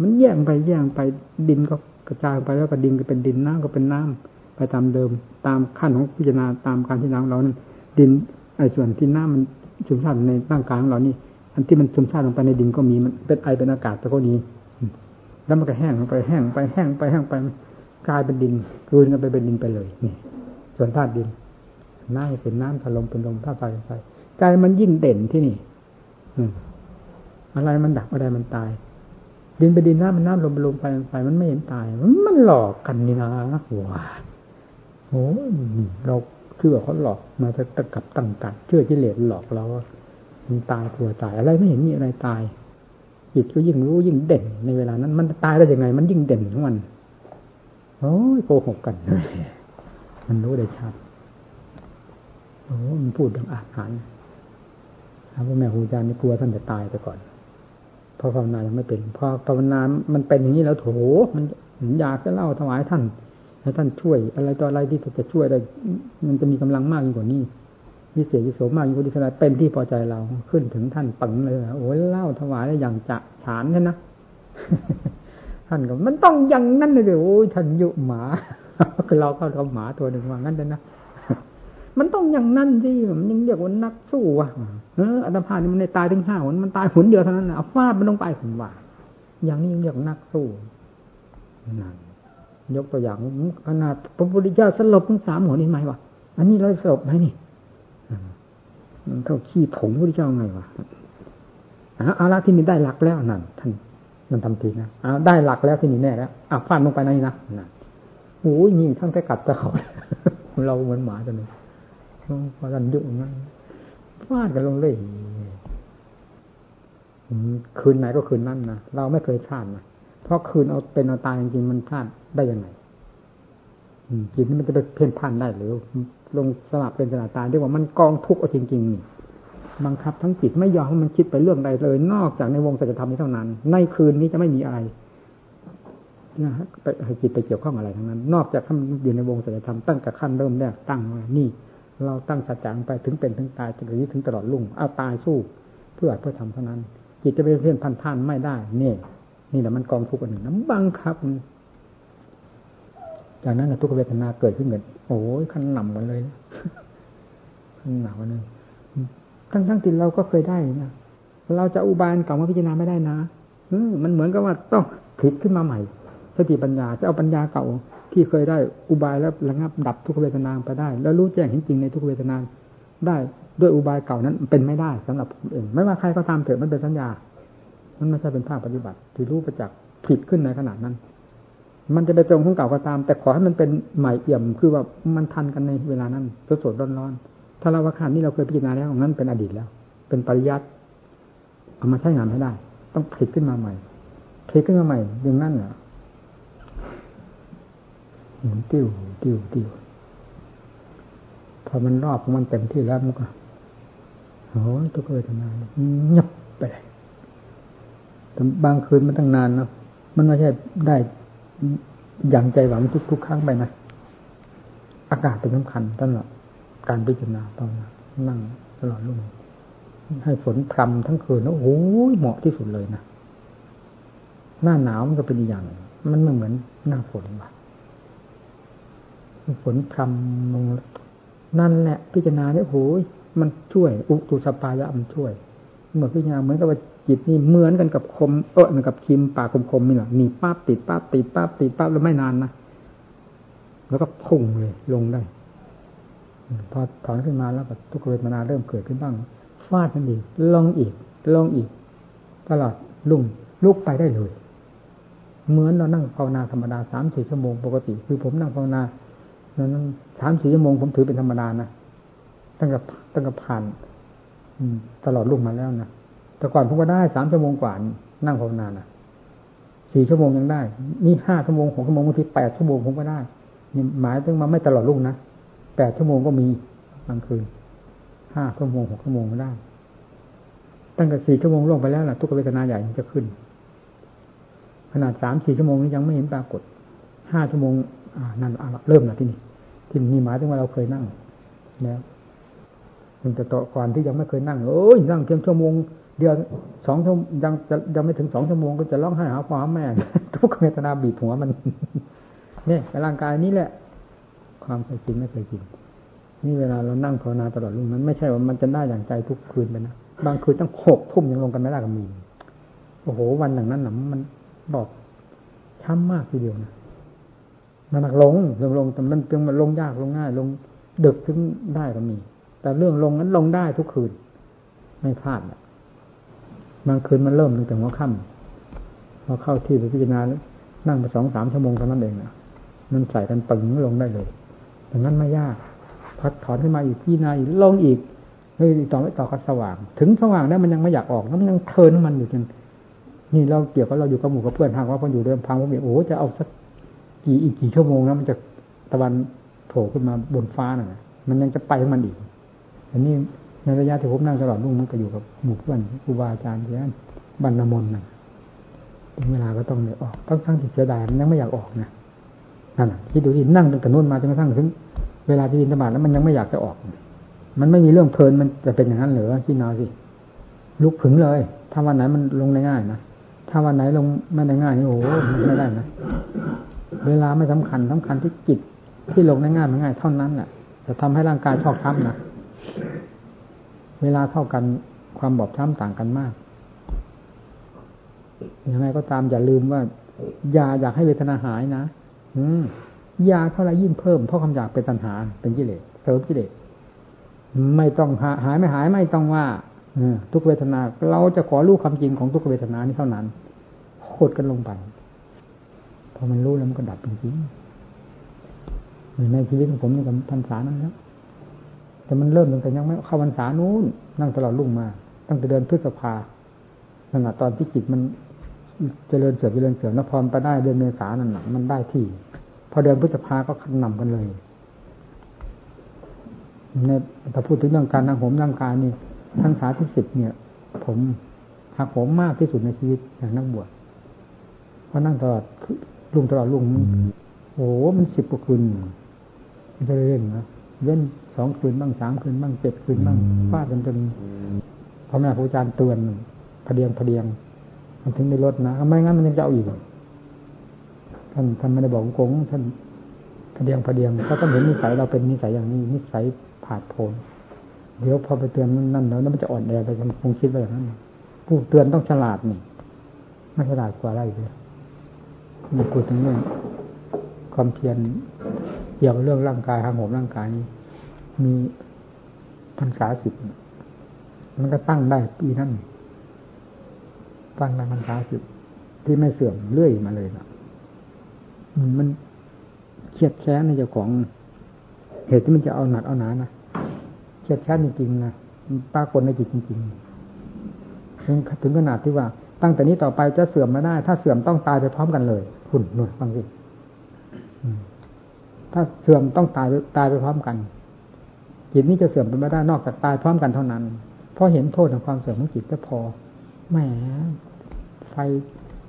มันแยกไปแยกไปดินก็กระจายไปแล้วก็ดินก็เป็นดินน้ำก็เป็นน้ำ ไปตามเดิม ตามขั้นของพิจารณาตามการพิจารณาเรานั้นดินไอ้ส่วนที่น้ำมันชุมชาติในร่างกายของเรานี่ อันที่มันซึมซาบลงไปในดินก็มีมันเป็นไอเป็นอากาศแต่ก็นี้แล้วมันก็แห้งไปแห้งไปแห้งไปแห้งไปกลายเป็นดินกลืนกันไปเป็นดินไปเลยนี่ส่วนธาตุดินน้ำเป็นน้ำถลมเป็นลมธาตุไฟเป็นไฟใจมันยิ่งเด่นที่นี่ อือะไรมันดับอะไรมันตาย ดินเป็นดินน้ำมันน้ำลมเป็นลมไฟเป็นไฟมันไม่เห็นตาย มันหลอกกันนี่นะว้า โอ้เราเชื่อเขาหลอกมาตะกับตั้งกันเชื่อกิเลสหลอกเรามันตายกลัวตายอะไรไม่เห็นมีอะไรตายจิตก็ยิ่งรู้ยิ่งเด่น ในเวลานั้น มันตายได้ยังไง มันยิ่งเด่นของมันโอ้ยโกหกกันมันรู้ได้ชัดโอ้มันพูดดังอาหารพระแม่ครูอาจารย์นี่กลัวท่านจะตายไปก่อนพอภาวนายังไม่เป็นพอภาวนา มันเป็นอย่างนี้แล้วโถมันอยากจะเล่าถวายท่าน ให้ท่านช่วย อะไรต่ออะไรที่จะช่วยได้มันจะมีกำลังมากยิ่งกว่านี้วิเศษวิโสมากยิ่งกว่าที่ขนาดเป็นที่พอใจเราขึ้นถึงท่านปังเลยโอ้ยเล่าถวายได้อย่างจะฉานใช่นะท่านก็มันต้องอย่างนั้นเลยโอ้ยท่านยุหมาคือเราก็เอาหมาตัวหนึ่งว่างั้นเลยนะมันต้องอย่างนั้นสิมันยังเรียกว่านักสู้ว่ะเอออัตภาพนี่มันได้ตายถึงห้าหนมันตายหนเดียวเท่านั้นนะเอาฟาดมันลงไปผมว่าอย่างนี้ยังเรียกนักสู้นั่น ยกตัวอย่างขนาดพระพุทธเจ้าสลบทั้งสามหัวนี่ไหมวะอันนี้เราสลบไหมนี่มันเท่าขี้ผงพุทธเจ้าไงวะเอาละที่นี่ได้หลักแล้วนั่นท่านมันทำทีนะเอาได้หลักแล้วที่นี่แน่แล้วอะฟาดลงไปนั่นนะนั่นโอ้ยนี่ทั้งแต่กัดตะเขาเราเหมือนหมาตัวนึงพอกันยุ่งนั้นฟาดกันลงเลยคืนไหนก็คืนนั้นนะเราไม่เคยพลาดนะ ราะคืนเอาเป็นเอาตายจริงๆมันพลาดได้ยังไงจิตนี่มันจะไปเพ่นพ่านได้หรือ ลงสลับเป็นสลับตายเรียกว่ามันกองทุกข์เอาจริงๆนี่บังคับทั้งจิตไม่ยอมให้มันคิดไปเรื่องใดเลย นอกจากในวงสัจธรรมนี้เท่านั้น ในคืนนี้จะไม่มีอะไรนะไปให้จิตไปเกี่ยวข้องอะไรทั้งนั้น นอกจากทำอยู่ในวงสัจธรรมตั้งแต่ขั้นเริ่มแรกตั้งว่านี่ เราตั้งสัจจะไปถึงเป็นถึงตายจนถึงตลอดลุ่งเอาตายสู้ เพื่อเพื่อทำเท่านั้น จิตจะไปเพ่นพันพันไม่ได้ เนี่ย นี่แหละมันกองทุกข์อันหนึ่งน้ำบังคับ จากนั้นทุกขเวทนาเกิดขึ้นเกิดโอ้ยขั้นหนำกันเลยขั้นหนำกันเลยทั้งทั้งติดเราก็เคยได้นะเราจะอุบายเก่ามาพิจารณาไม่ได้นะอืมันเหมือนกับว่าต้องผิดขึ้นมาใหม่สติปัญญาจะเอาปัญญาเก่าที่เคยได้อุบายแล้วระงับดับทุกเวทนาไปได้ แล้วรู้แจ้งเห็นจริงในทุกเวทนาได้ด้วยอุบายเก่านั้นเป็นไม่ได้สำหรับผมเอง ไม่ว่าใครก็ตามเถอะมันเป็นสัญญา มันไม่ใช่เป็นภาคปฏิบัติ ที่รู้ประจักษ์ผิดขึ้นในขนาดนั้น มันจะไปตรงของเก่าก็ตาม แต่ขอให้มันเป็นใหม่เอี่ยมคือว่ามันทันกันในเวลานั้นสดสดร้อนๆถ้าเราว่าขันนี้เราเคยพิจารณาแล้วนั้นเป็นอดีตแล้ว เป็นปริยัติเอามาใช้งานให้ได้ ต้องผิดขึ้นมาใหม่ผิดขึ้นมาใหม่อย่างนั้นเหรอหมุนติ้วติ้วติ้วพอมันรอบมันเต็มที่แล้วมันก็โอ้ยทุกเวทนาเงียบไปเลย แต่บางคืนมันตั้งนานเนาะมันไม่ใช่ได้อย่างใจหวังทุกทุกครั้งไปนะอากาศเป็นสำคัญตลอดการพิจารณาตอนนั่งตลอดรุ่งให้ฝนพรำทั้งคืนแล้วโอ้ยเหมาะที่สุดเลยนะหน้าหนาวมันก็เป็นอีอย่าง มันไม่เหมือนหน้าฝนว่ะฝนพรำลงนั่นแหละ พิจารณาเนี่ยโอ้ยมันช่วย อุตุสปายะมันช่วยเหมือนพิจารณาเหมือนกับว่า จิตนี่เหมือนกันกับคมเออเหมือนกับคิมปากคมๆนี่แหละหนีป้าติดป้าติดป้าติดป้าแล้วไม่นานนะแล้วก็พุ่งเลยลงได้พอถอนขึ้นมาแล้วทุกเวทนาเริ่มเกิดขึ้นบ้างฟาดมันอีกลงอีกลงอีก ตลอดลุ่งลุกไปได้เลย เหมือนเรานั่งภาวนาธรรมดาสามสี่ชั่วโมงปกติ คือผมนั่งภาวนานั้นสามสี่ชั่วโมงผมถือเป็นธรรมดานะตั้งแต่ตั้งแต่ผ่านตลอดลุ่งมาแล้วนะ แต่ก่อนผมก็ได้สามชั่วโมงกว่านั่งภาวนานะสี่ชั่วโมงยังได้ นี่ห้าชั่วโมงหกชั่วโมงบางทีแปดชั่วโมงผมก็ได้นี่หมายถึงมาไม่ตลอดลุ่งนะแปดชั่วโมงก็มีกลางคืนห้าชั่วโมงหกชั่วโมงก็ได้ ตั้งแต่สี่ชั่วโมงล่วงไปแล้วล่ะทุกเวทนาใหญ่มันจะขึ้น ขนาดสามสี่ชั่วโมงนี้ยังไม่เห็นปรากฏห้าชั่วโมงอ่านั่นเริ่มแล้วที่นี่ที่นี่หมายถึงว่าเราเคยนั่งแล้วมันจะต่อก่อนที่ยังไม่เคยนั่งโอ้ยนั่งเพียงชั่วโมง เดียวสองชั่วยังจะยังไม่ถึงสองชั่วโมงก็จะร้องไห้หาพ่อหาแม่ ทุกเวทนาบีบหัวมันเนี่ยร่างกายนี้แหละ ความเคยกินไม่เคยกินนี่เวลาเรานั่งภาวนาตลอดรุ่งมันไม่ใช่ว่ามันจะได้อย่างใจทุกคืนไปนะบางคืนตั้งหกทุ่มยังลงกันไม่ได้ก็มีโอ้โห วันหนึ่งนั้นหนมันบอกช้ำมากทีเดียวนะมันหลงลงลงแต่มันเพียงมันลงยากลงง่าย ลงดึกถึงได้ก็มี แต่เรื่องลงนั้นลงได้ทุกคืน ไม่พลาด บางคืนมันเริ่มตั้งแต่หัวค่ำพอเข้าที่ไปพิจารณานั่งไปสองสามชั่วโมงเท่านั้นเองนะมันใส่กันปึงลงได้เลยดังนั้นไม่ยาก พัดถอนขึ้นมาอีกพี่นาอีกลงอีกเฮ้ยต่อไม่ต่อก็สว่าง ถึงสว่างแล้วมันยังไม่อยากออกแล้วมันยังเทินมันอยู่จนนี่เราเกี่ยวกับเราอยู่กับหมู่กับเพื่อนทางว่าพออยู่เดิมพังผมบอกโอ้จะเอาสักกี่อีกกี่ชั่วโมงนะมันจะตะวันโผล่ขึ้นมาบนฟ้าน่ะ มันยังจะไปมันอีก อันนี้ ในระยะที่ผมนั่งตลอดลุ่งมันก็อยู่กับหมู่เพื่อนครูบาอาจารย์ที่นั่นบรรณมนต์นะถึงเวลาก็ต้องเลยออกต้องทั้งที่เสียดายมันยังไม่อยากออกนะนั่นคิดดูที่นั่งตั้งแต่นู้นมาจนกระทั่งถึง เวลาที่บินธบาตแล้วมันยังไม่อยากจะออก มันไม่มีเรื่องเพลินมันจะเป็นอย่างนั้นเหรือคิดนาสิลุกผึ่งเลย ถ้าวันไหนมันลงได้ง่ายนะถ้าวันไหนลงไม่ได้ง่ายนี่โอ้โหไม่ได้นะเวลาไม่สำคัญสำคัญที่จิตที่ลงได้ง่ายมันง่ายเท่านั้นแหละจะทำให้ร่างกายชอกช้ำนะ เวลาเท่ากันความบอบช้ำต่างกันมากยังไงก็ตามอย่าลืมว่ายาอยากให้เวทนาหายนะอืมยาเท่าไรยิ่งเพิ่มเพราะคำอยากเป็นตัณหา เป็นกิเลสเสริมกิเลสไม่ต้องหายไม่หายไม่ต้องว่าทุกเวทนา เราจะขอรู้ความจริงของทุกเวทนานี้เท่านั้นโคตรกันลงไปพอมันรู้แล้วมันก็ดับจริงๆในชีวิตของผมนี่กับพรรษานั้นแล้ว แต่มันเริ่มตั้งแต่ยังไม่เข้าพรรษานู้นนั่งตลอดลุ่งมา ตั้งแต่เดือนพฤษภาขณะตอนที่จิตมันเจริญเสื่อมเจริญเสื่อมนพรไปได้เดือนเมษานั่นหนักมันได้ที่ พอเดือนพฤษภาก็ขนำกันเลยในถ้าพูดถึงเรื่องการนั่งผมร่างกายนี่ทั้งสาที่สิบเนี่ย ผมหักผมมากที่สุดในชีวิตอย่างนักบวชเพราะนั่งตลอดลุงตลอดลุงโอ้โหมันสิบกว่าคืนไม่ใช่เล่นนะ เว้นสองคืนบ้างสามคืนบ้างเจ็ดคืนบ้างฟาดกันจนพ่อแม่ครูอาจารย์เตือนพเดียงพเดียง มันถึงในรถนะไม่งั้นมันยังจะเอาอีกท่านท่านไม่ได้บอกกงท่านพเดียงพเดียงเขาต้องเห็นนิสัยเราเป็นนิสัยอย่างนี้นิสัยผาดโผนเดี๋ยวพอไปเตือนนั่นแล้วมันจะอ่อนแอไปคงคิดไปอย่างนั้นผู้เตือนต้องฉลาดนี่ไม่ฉลาดกว่าอะไรเลยมีพูดถึงเรื่องความเพียร เกี่ยวกับเรื่องร่างกายทางโหมร่างกายนี้ มีพรรษาสิบมันก็ตั้งได้ปีนั้นตั้งได้พรรษาสิบที่ไม่เสื่อมเรื่อยมาเลยนะมันเครียดแค้นในเจ้าของ เหตุที่มันจะเอาหนักเอาหนานะเครียดแค้นจริงๆนะปรากฏในจิตจริงๆถึงถึงขนาดที่ว่า ตั้งแต่นี้ต่อไปจะเสื่อมไม่ได้ ถ้าเสื่อมต้องตายไปพร้อมกันเลยคุณหน่วยฟังสิ ถ้าเสื่อมต้องตายตายไปพร้อมกันจิตนี้จะเสื่อมไปไม่ได้นอกจากตายพร้อมกันเท่านั้น เพราะเห็นโทษของความเสื่อมของจิตจะพอแหมไฟ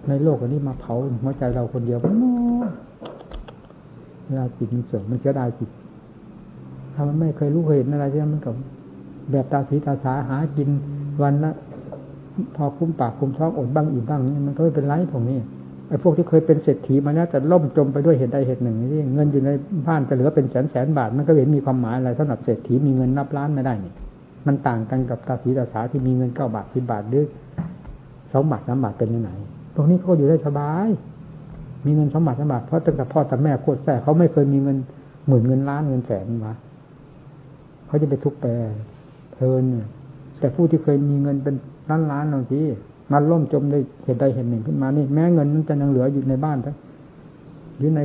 ในโลกอันนี้มาเผาหัวใจเราคนเดียวเวลาจิตมันเสื่อมมันเสียดายจิต ถ้ามันไม่เคยรู้เคยเห็นอะไรที่มันกับแบบตาสีตาสาหากินวันละพอคุ้มปากคุ้มท้องอดบ้างอิ่มบ้างนี่มันก็ไม่เป็นไรตรงนี้ ไอ้พวกที่เคยเป็นเศรษฐีมาแล้วแต่ล่มจมไปด้วยเหตุใดเหตุหนึ่งนี่เงินอยู่ในบ้านจะเหลือเป็นแสนแสนบาท มันก็เห็นมีความหมายอะไรสำหรับเศรษฐีมีเงินนับล้านไม่ได้นี่มันต่างกันกับตาสีตาสาที่มีเงินเก้าบาทสิบบาทหรือสองบาทสามบาทเป็นยังไงตรงนี้เขาอยู่ได้สบาย มีเงินสองบาทสามบาทเพราะตั้งแต่พ่อแต่แม่โคตรแส่เขาไม่เคยมีเงินหมื่นเงินล้านเงินแสนมาเขาจะไปทุกแปรเพลินแต่ผู้ที่เคยมีเงินเป็นล้านล้านบางที มันล่มจมได้เหตุใดเหตุหนึ่งขึ้นมานี่ แม้เงินนั้นจะยังเหลืออยู่ในบ้านทั้งหรือใน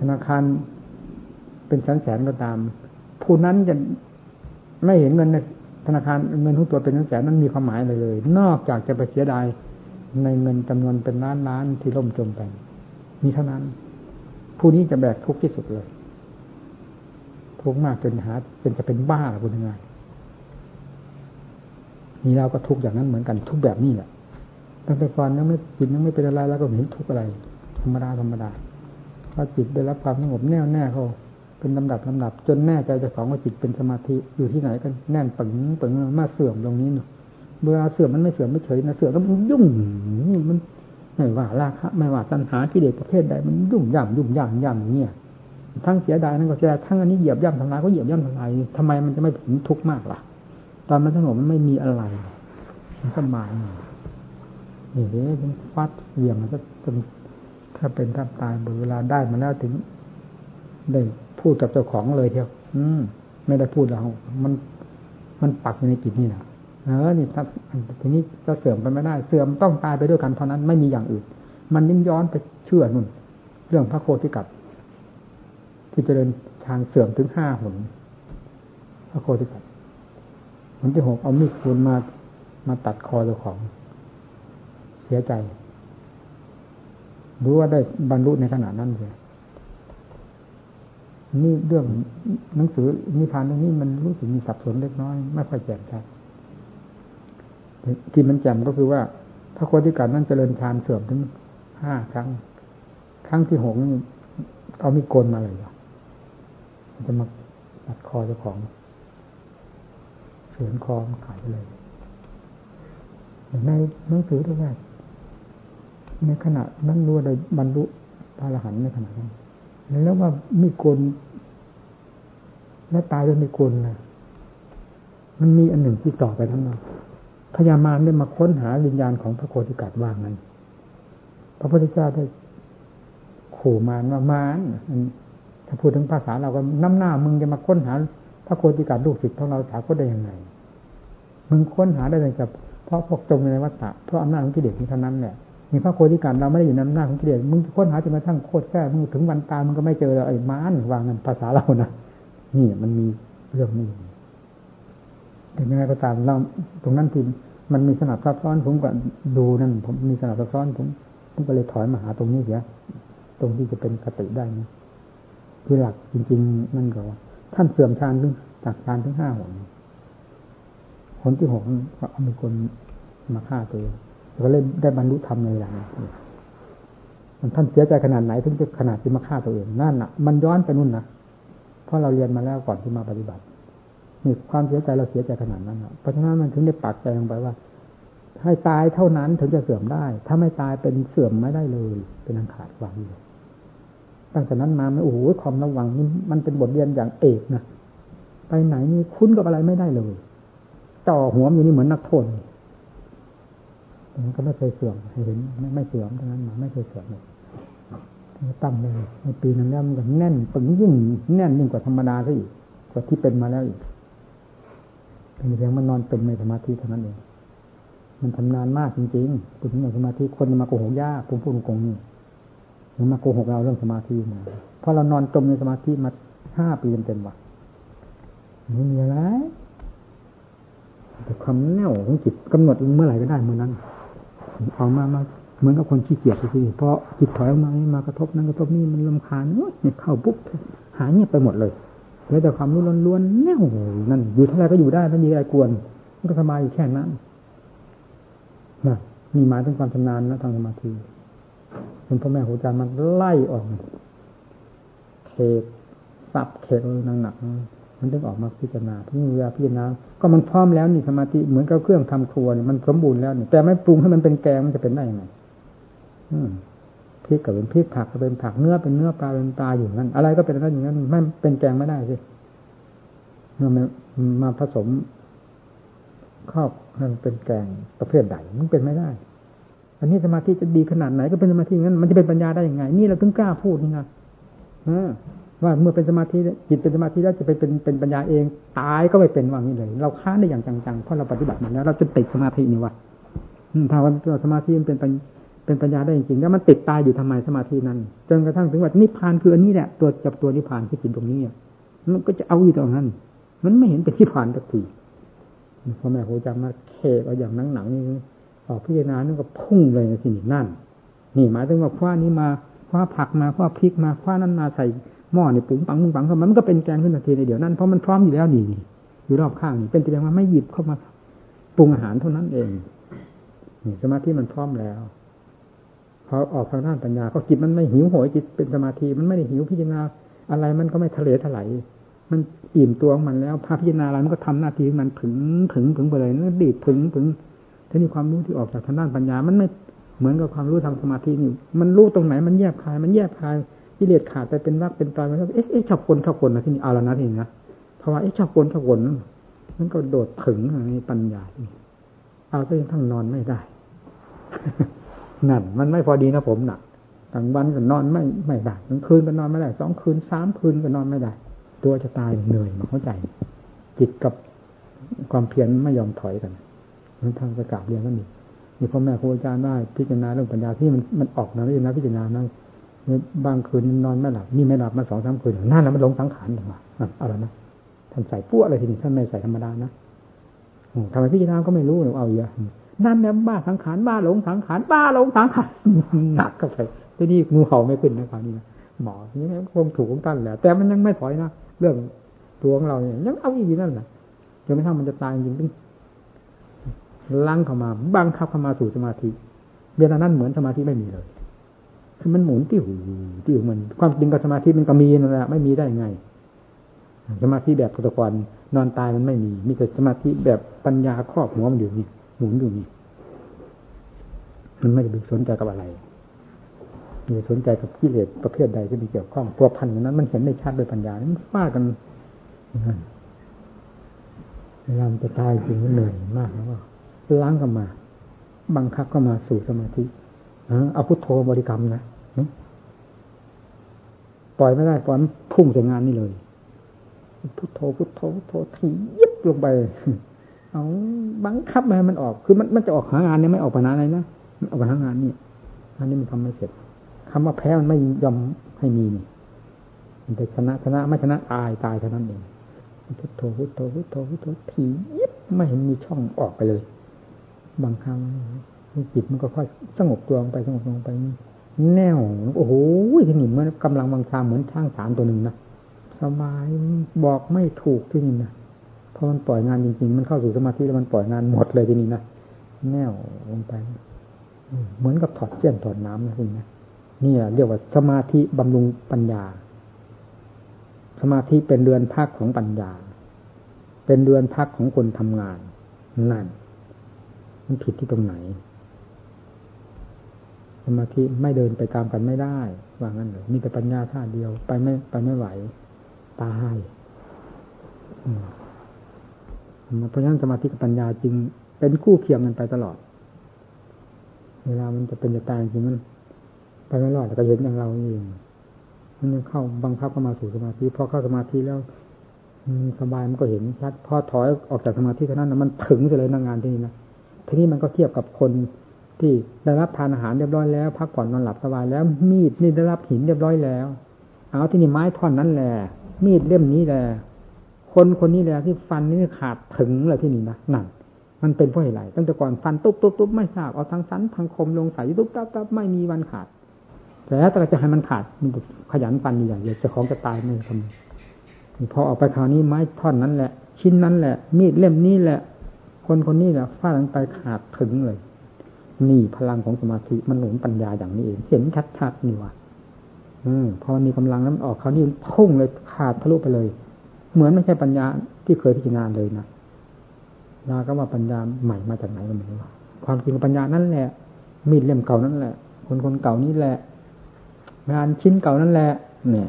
ธนาคารเป็นแสนแสนก็ตาม ผู้นั้นจะไม่เห็นเงินในธนาคารเงินทุกตัวเป็นแสนแสนนั้นมีความหมายอะไรเลย นอกจากจะไปเสียดายในเงินจำนวนเป็นล้านล้านที่ล่มจมไปมีเท่านั้น ผู้นี้จะแบกทุกข์ที่สุดเลยทุกข์มากจนหาเป็นจะเป็นบ้าคุณยังไง นี่เราก็ทุกอย่างนั้นเหมือนกันทุกแบบนี้แหละตั้งแต่ก่อนยังไม่จิตยังไม่เป็นอะไรแล้วก็เห็นทุกอะไร ธรรมดาธรรมดาพอจิตได้รับความสงบแน่วแน่เขาเป็นลำดับลำดับ จนแน่ใจจะของว่าจิตเป็นสมาธิอยู่ที่ไหนกันแน่นปึงปึงมาเสื่อมตรงนี้เนาะเวลาเสื่อมมันไม่เสื่อมไม่เฉยนะเสื่อมแล้วมันยุ่งมันไม่ว่าราคะไม่ว่าตัณหาที่เด็กประเภทใดมันยุ่งย่ำยุ่งย่ำย่ำอย่างเงี้ยทั้งเสียดายนั่นก็เสียดายทั้งอันนี้เหยียบย่ำทำลายก็เหยียบย่ำทำลายทำไมมันจะไม่ถึงทุกข์มากล่ะ ตอนมันสงบมันไม่มีอะไร มันสบายนี่เด้มันฟัดเหวี่ยงมันก็จนถ้าเป็นถ้าตายบนเวลาได้มาแล้วถึงได้พูดกับเจ้าของเลยเที่ยว อืม ไม่ได้พูดเรามัน มันปักอยู่ในจิตนี่นะเออ นี่ถ้าทีนี้จะเสื่อมไปไม่ได้ เสื่อมต้องตายไปด้วยกันเท่านั้นไม่มีอย่างอื่น มันยิ่งย้อนไปเชื่อนุ่น เรื่องพระโคติกัดที่เจริญทางเสื่อมถึงห้าหนพระโคติกัด วันที่หกเอามีดคูนมามาตัดคอเจ้าของ เสียใจ รู้ว่าได้บรรลุในขณะนั้นเลยนี่เรื่องหนังสือนิทานตรงนี้มันรู้สึกมีสับสนเล็กน้อย ไม่ค่อยแจ่มชัดที่มันแจ่มก็คือว่า พระโคติการนั้นเจริญฌานเสื่อมถึงห้าครั้ง ครั้งที่หกเอามีโกนมาเลยจะมาตัดคอเจ้าของ สือนคอมขายเลยในหนังสือด้วยว่าในขณะนั้นรู้ได้บรรลุพระอรหันต์ในขณะนั้นแล้วว่ามีโกนแล้วตายด้วยมีโกนนะมันมีอันหนึ่งที่ต่อไปทั้งนั้นพญามารได้มาค้นหาวิญญาณของพระโคติกัดว่างนั้นพระพุทธเจ้าได้ขู่มารว่ามารถ้าพูดถึงภาษาเราก็น้ำหน้ามึงจะมาค้นหา พระโคติกัดลูกศิษย์ของเราถาก็ได้ยังไง มึงค้นหาได้เลยกับเพราะพวกจมในวัฏฏะเพราะอำนาจของกิเลสนี้เท่านั้นแหละมีพระโคติการเราไม่ได้อยู่ในอำนาจของกิเลสมึงค้นหาจนกระทั่งโคตรแท้มึงถึงวันตายมึงก็ไม่เจอไอ้มารวางนั้นภาษาเรานะนี่มันมีเรื่องนี้แต่ยังไงก็ตามเราตรงนั้นที่มันมีสนับซับซ้อนผมก็ดูนั่นผมมีสนับซับซ้อนผมผมก็เลยถอยมาหาตรงนี้เสียตรงที่จะเป็นกติได้นะคือหลักจริง ๆ นั่นก็ว่า ท่านเสื่อมฌานถึงจากฌานถึงห้าหนคนที่หกก็มีคนมาฆ่าตัวเองก็เลยได้บรรลุธรรมในอย่างนี้มันท่านเสียใจขนาดไหนถึงจะขนาดที่มาฆ่าตัวเองนั่นน่ะ มันย้อนไปนู่นนะเพราะเราเรียนมาแล้วก่อนที่มาปฏิบัตินี่ความเสียใจเราเสียใจขนาดนั้นเพราะฉะนั้นมันถึงได้ปักใจลงไปว่า ให้ตายเท่านั้นถึงจะเสื่อมได้ ถ้าไม่ตายเป็นเสื่อมไม่ได้เลย เป็นอันขาดความอยู่ ตั้งแต่นั้นมาไม่โอ้โหความระวังนี่มันเป็นบทเรียนอย่างเอกนะไปไหนนี่คุ้นกับอะไรไม่ได้เลยจ่อหัวอยู่นี่เหมือนนักโทษมันก็ไม่เคยเสื่อมเห็นไม่ไม่เสื่อมทั้งนั้นมาไม่เคยเสื่อมเลยตั้งเลยในปีนั้นแล้วมันก็แน่นปึงยิ่งแน่นยิ่งกว่าธรรมดาซะอีกกว่าที่เป็นมาแล้วอีกเป็นเพียงมันนอนเป็นในสมาธิเท่านั้นเองมันทำนานมากจริงๆคุณในสมาธิคนมาโกหกยากผมพูดตรงนี้ หรือมาโกหกเราเรื่องสมาธิมาเพราะเรานอนจมในสมาธิมาห้าปีเต็มๆว่ะไม่มีอะไรแต่ความแน่วของจิตกำหนดเมื่อไหร่ก็ได้เมื่อนั้นออกมามาเหมือนกับคนขี้เกียจทีเพราะจิตถอยออกมามากระทบนั้นกระทบนี่มันลำคาญเนี่ยเข้าปุ๊บหายเงียบไปหมดเลยแล้วแต่ความรู้ล้วนๆแน่วนั่นอยู่เท่าไรก็อยู่ได้ไม่มีอะไรกวนมันก็สบายอยู่แค่นั้นนะมีหมายถึงความชำนาญนะทางสมาธิ คุณพ่อแม่ครูอาจารย์มันไล่ออกเขกสับเขกหนักๆมันถึงออกมาพิจารณาพิจารณาพิจารณาก็มันพร้อมแล้วนี่สมาธิเหมือนกับเครื่องทำครัวเนี่ยมันสมบูรณ์แล้วนี่แต่ไม่ปรุงให้มันเป็นแกงมันจะเป็นได้ยังไงพริกกับเป็นพริกผักก็เป็นผักเนื้อเป็นเนื้อปลาเป็นปลาอยู่นั่นอะไรก็เป็นอะไรอย่างนั้นไม่เป็นแกงไม่ได้สิเมื่อมาผสมข้าวมันเป็นแกงประเภทใดมันเป็นไม่ได้ อันนี้สมาธิจะดีขนาดไหนก็เป็นสมาธิงั้นมันจะเป็นปัญญาได้ยังไง นี่เราถึงกล้าพูดนี่นะว่าเมื่อเป็นสมาธิจิตเป็นสมาธิแล้วจะไปเป็นเป็นปัญญาเองตายก็ไม่เป็นว่างี้เลย เราค้านได้อย่างจังๆเพราะเราปฏิบัติมาแล้ว เราจะติดสมาธินี่วะถ้าว่าสมาธิมันเป็นเป็นปัญญาได้จริงๆแล้วมันติดตายอยู่ทำไมสมาธินั้น จนกระทั่งถึงว่านิพพานคืออันนี้แหละตัวจับตัวนิพพานที่จิตตรงนี้มันก็จะเอาอยู่ตรงนั้น มันไม่เห็นเป็นนิพพานสักทีพ่อแม่ครูจำมาเคเอาอย่างหนังหนังนี่ ออกพิจารณานั่นก็พุ่งเลยในที่นี่นั่น นี่หมายถึงว่าคว้านี้มาคว้าผักมาคว้าพริกมาคว้านั้นมาใส่หม้อนี่ปุ๋งปังปุงปังเข้ามามันก็เป็นแกงขึ้นทันทีในเดี๋ยวนั้นเพราะมันพร้อมอยู่แล้วนี่อยู่รอบข้างนี่เป็นแต่เพียงว่าไม่หยิบเข้ามาปรุงอาหารเท่านั้นเองนี่สมาธิมันพร้อมแล้วพอออกทางด้านปัญญาก็จิตมันไม่หิวโหยจิตเป็นสมาธิมันไม่ได้หิวพิจารณาอะไรมันก็ไม่ทะเลถลายมันอิ่มตัวของมันแล้วพาพิจารณาอะไรมันก็ทำหน้าที่มันถึงถึงถึงไปเลยนั่นดีดถึงถึง ทีนี้ความรู้ที่ออกจากทางด้านปัญญา มันไม่เหมือนกับความรู้ทางสมาธินี่มันรู้ตรงไหนมันแยบคาย มันแยบคายกิเลสขาดไปเป็นวักเป็นตายมันก็เอ๊ะเอ๊ะชอบคนชอบคนนะที่นี่เอาละนะที่นี้นะเพราะว่าเอ๊ะชอบคนชอบคนมันก็โดดถึงในปัญญาเอาซะยังทั้งนอนไม่ได้นั่นมันไม่พอดีนะผมหนักกลางวันก็นอนไม่ไม่ได้กลางคืนก็นอนไม่ได้สองคืนสามคืนก็นอนไม่ได้ ตัวจะตายเหนื่อยมาเข้าใจ จิตกับความเพียรไม่ยอมถอยกัน ทางประกาศเรียนก็มีมีพ่อแม่ครูอาจารย์ได้พิจารณาเรื่องปัญญาที่มันมันออกนะพิจารณาพิจารณานะบางคืนนอนไม่หลับนี่ไม่หลับมาสองสามคืนนั่นแหล้วมันลงสังขารออกมาอะไรนะท่านใส่ปั้วอะไรทีนี้ท่านไม่ใส่ธรรมดานะทำไมพิจารณาก็ไม่รู้หรือเอาเยอะนั่นแหละบ้าสังขารบ้าหลงสังขารบ้าหลงสังขารหนักก็ไปที่นี่งูเห่าไม่ขึ้นนะคราวนี้หมอนี่คงถูกของท่านแหละแต่มันยังไม่ถอยนะเรื่องตัวของเราเนี่ยยังเอาอีกนั่นแหละจนกระทั่งมันจะตายจริง ลังเข้ามาบังคับเข้ามาสู่สมาธิเวลานั้นเหมือนสมาธิไม่มีเลย คือมันหมุนที่หูที่หูมัน ความจริงกับสมาธิมันก็มีนั่นแหละไม่มีได้ไง สมาธิแบบพุทธกรนอนตายมันไม่มี มีแต่สมาธิแบบปัญญาครอบหัวมันอยู่นี่หมุนอยู่นี่มันไม่ได้ไปสนใจกับอะไรมีสนใจกับกิเลสประเภทใดที่มีเกี่ยวข้องตัวพันนั้น มันเห็นได้ชัดโดยปัญญามันฟาดกันเวลาจะตายจริงมันเหนื่อยมากแล้วก็ ล้างกันมา บังคับก็มาสู่สมาธิเอาพุทโธบริกรรมนะปล่อยไม่ได้ปล่อยพุ่งใส่งานนี่เลย พุทโธพุทโธพุทโธทียิบลงไป เอาบังคับมาให้มันออก คือมันมันจะออกหางานเนี่ยไม่ออกปัญหาอะไรนะมันออกปัญหางานนี่อันนี้มันทำไม่เสร็จคำว่าแพ้มันไม่ยอมให้มีนี่มันจะชนะชนะไม่ชนะตายตายเท่านั้นเองพุทโธพุทโธพุทโธพุทโธทียิบไม่เห็นมีช่องออกไปเลย บางครั้งจิตมันก็ค่อยสงบตัวลงไปสงบลงไป แน่วโอ้โหที่นี่มันกำลังบางชาเหมือนช่างสารตัวหนึ่งนะสบายบอกไม่ถูกที่นี่นะพอมันปล่อยงานจริง ๆ มันเข้าสู่สมาธิแล้วมันปล่อยงานหมดเลยที่นี่นะแน่วลงไป เหมือนกับถอดเสี้ยนถอดน้ำนะคุณนะนี่เรียกว่าสมาธิบำรุงปัญญา สมาธิเป็นเรือนพักของปัญญา เป็นเรือนพักของคนทำงานนั่น มันผิดที่ตรงไหนสมาธิไม่เดินไปตามกันไม่ได้ว่างั้นเลยมีแต่ปัญญาท่าเดียว ไปไม่ไปไม่ไหว ตายเพราะฉะนั้นสมาธิกับปัญญาจึงเป็นคู่เคียงกันไปตลอด เวลามันจะเป็นจะตายจริงมันไปไม่รอดแต่ก็เห็นอย่างเราเองมันเข้าบังคับเข้ามาสู่สมาธิพอเข้าสมาธิแล้วสบายมันก็เห็นชัดพอถอยออกจากสมาธิเท่านั้นนะมันถึงเลยนั่งงานที่นี่นะ ทีนี้มันก็เทียบกับคนที่ได้รับทานอาหารเรียบร้อยแล้วพักผ่อนนอนหลับสบายแล้ว มีดนี่ได้รับหินเรียบร้อยแล้ว เอาที่นี่ไม้ท่อนนั้นแหละมีดเล่มนี้แหละคนคนนี้แหละที่ฟันนี่ขาดถึงเลยที่นี่นะนั่นมันเป็นเพราะอะไรตั้งแต่ก่อนฟันตุ๊บตุ๊บตุ๊บไม่ทราบเอาทั้งสันทั้งคมลงใส่ตุ๊บตุ๊บตุ๊บไม่มีวันขาด แต่ถ้าจะให้มันขาดมันขยันฟันอย่างเดียวจะของจะตายไม่ทำพอออกไปคราวนี้ไม้ท่อนนั้นแหละ ชิ้นนั้นแหละ มีดเล่มนี้แหละ คนคนนี้แหละฟาดลงไปขาดถึงเลย นี่พลังของสมาธิมันหนุนปัญญาอย่างนี้เอง เห็นชัดๆนี่ว่ะอืมพอมีกำลังนั้นออกครานี้พุ่งเลยขาดทะลุไปเลย เหมือนไม่ใช่ปัญญาที่เคยพิจารณาเลยนะยาก็ว่าปัญญาใหม่มาจากไหนก็ไม่รู้ความจริงปัญญานั่นแหละ มีดเล่มเก่านั่นแหละ คนคนเก่านี่แหละ งานชิ้นเก่านั่นแหละ เนี่ย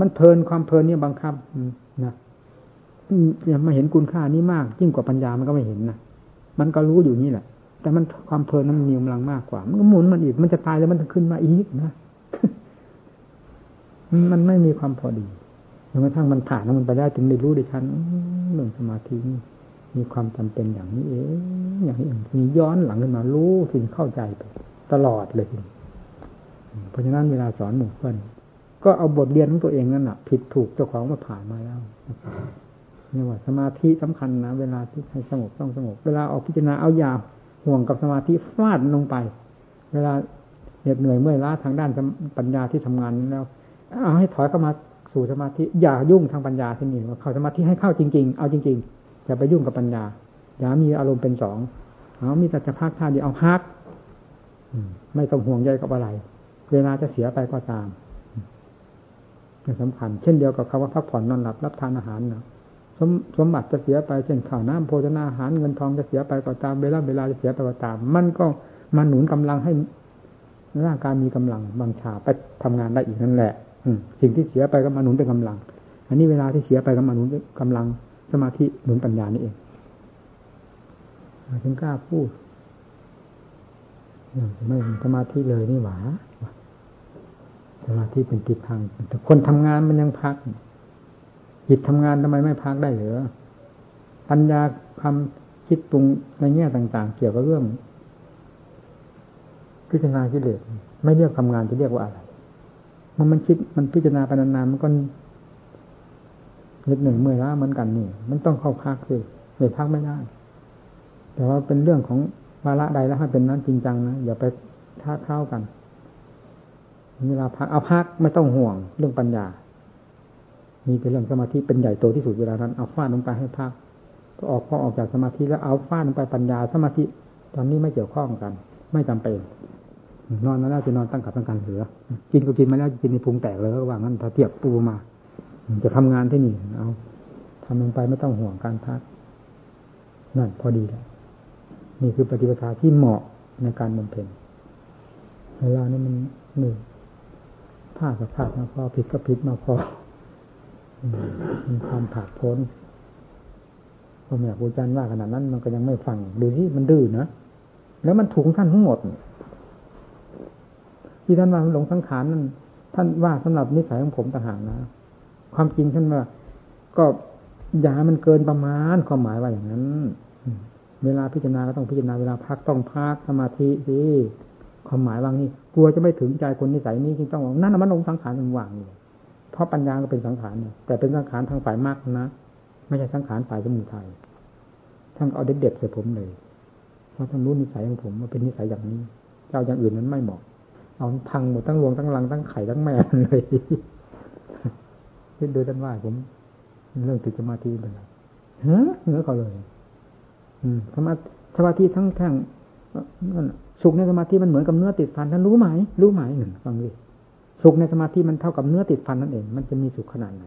มันเพลินความเพลินเนี่ยบังคับนะ มาเห็นคุณค่านี้มาก ยิ่งกว่าปัญญามันก็ไม่เห็นนะมันก็รู้อยู่นี่แหละ แต่มันความเพลินนั้นมีกำลังมากกว่า มันก็หมุนมันอีก มันจะตายแล้วมันจะขึ้นมาอีกนะมันไม่มีความพอดีจนกระทั่งมันผ่านแล้วมันไปได้ถึงได้รู้ด้ชันเรื่องสมาธิมีความจำเป็นอย่างนี้เองอย่างนี้เองมีย้อนหลังขึ้นมารู้ถึงเข้าใจไปตลอดเลยเพราะฉะนั้นเวลาสอนหมู่เพื่อนก็เอาบทเรียนของตัวเองนั่นแหะผิดถูกเจ้าของมาผ่านมาแล้ว นี่ว่าสมาธิสำคัญนะเวลาที่ให้สงบต้องสงบ เวลาออกพิจารณาเอายาห่วงกับสมาธิฟาดลงไป เวลาเหน็ดเหนื่อยเมื่อยล้าทางด้านปัญญาที่ทำงานแล้ว เอาให้ถอยเข้ามาสู่สมาธิอย่ายุ่งทางปัญญาที่นี่ว่าเข้าสมาธิให้เข้าจริง ๆ เอาจริงๆอย่าไปยุ่งกับปัญญา อย่ามีอารมณ์เป็นสองเอามีแต่จะพักท่าเดียวเอาพักไม่ต้องห่วงใยกับอะไร เวลาจะเสียไปก็ตามสำคัญ เช่นเดียวกับคำว่าพักผ่อนนอนหลับรับทานอาหารนะ สมสมบัติจะเสียไปเช่นข้าวน้ำโภชนาอาหารเงินทองจะเสียไปก็ตามเวลาเวลาจะเสียไปก็ตาม มันก็มาหนุนกำลังให้ร่างกายมีกำลังบางชาไปทำงานได้อีกนั่นแหละสิ่งที่เสียไปก็มาหนุนเป็นกำลัง อันนี้เวลาที่เสียไปก็มาหนุนกำลังสมาธิหนุนปัญญานี่เองถึงกล้าพูดไม่สมาธิเลยนี่หว่าสมาธิเป็นติดพังแต่คนทำงานมันยังพัก จิตทำงานทำไมไม่พักได้เหรอปัญญาความคิดปรุงในแง่ต่าง ๆ เกี่ยวกับเรื่องพิจารณากิเลสไม่เรียกทำงานจะเรียกว่าอะไรมันมันคิดมันพิจารณาไปนานๆมันก็นิดหนึ่งเมื่อยล้าเหมือนกันนี่ มันต้องเข้าพักคือไม่พักไม่ได้ แต่ว่าเป็นเรื่องของวาระใดแล้วให้เป็นนั้นจริงจังนะอย่าไปท้าเข้ากันเวลาพักเอาพักไม่ต้องห่วงเรื่องปัญญา มีแต่เรื่องสมาธิเป็นใหญ่โตที่สุดเวลานั้นเอาฟาดลงไปให้พักพอออกพอออกจากสมาธิแล้วเอาฟาดลงไปปัญญาสมาธิ ตอนนี้ไม่เกี่ยวข้องกัน ไม่จำเป็นนอนมาแล้วจะนอนตั้งกับตั้งการเหลือ กินก็กินมาแล้วกินในพุงแตกเลยก็ว่างั้นถ้าเทียบปูมา จะทำงานที่นี่เอาทำลงไปไม่ต้องห่วงการพักนั่นพอดีแล้วนี่คือปฏิปทาที่เหมาะในการบำเพ็ญเวลานี้มันหนึ่งพลาดกับพลาดมาพอผิดก็ผิดมาพอ มีความผาดพ้นพ่อแม่ครูอาจารย์ว่าขนาดนั้น มันก็ยังไม่ฟังดูที่มันดื้อนะแล้วมันถูกท่านทั้งหมดที่ท่านว่าหลงสังขารนั้นท่านว่าสำหรับนิสัยของผมต่างหากนะความจริงท่านว่า ก็อย่ามันเกินประมาณความหมายว่าอย่างนั้น เวลาพิจารณาก็ต้องพิจารณาเวลาพักต้องพักสมาธิสิความหมายว่างนี่กลัวจะไม่ถึงใจคนนิสัยนี้จึงต้องนั่นมันหลงสังขารมันว่างอยู่ ราะปัญญาก็เป็นสังขารแต่เป็นสังขารทางฝ่ายมากนะ ไม่ใช่สังขารฝ่ายสมุทัยท่านเอาเด็ดๆใส่ผมเลยเพราะท่านรู้นิสัยของผมว่าเป็นนิสัยอย่างนี้เจ้าอย่างอื่นนั้นไม่เหมาะเอาพังหมดทั้งรวงทั้งรังทั้งไข่ทั้งแม่เลยคิดดูท่านว่าผม เรื่องติดสมาธิเป็นไรเฮ้เนื้อเขาเลย อืมสมาสมาธิทั้งแท่งสุขในสมาธิมันเหมือนกับเนื้อติดฟันท่านรู้ไหมรู้ไหมหนึ่งฟังดิ สุขในสมาธิมันเท่ากับเนื้อติดฟันนั่นเอง มันจะมีสุขขนาดไหน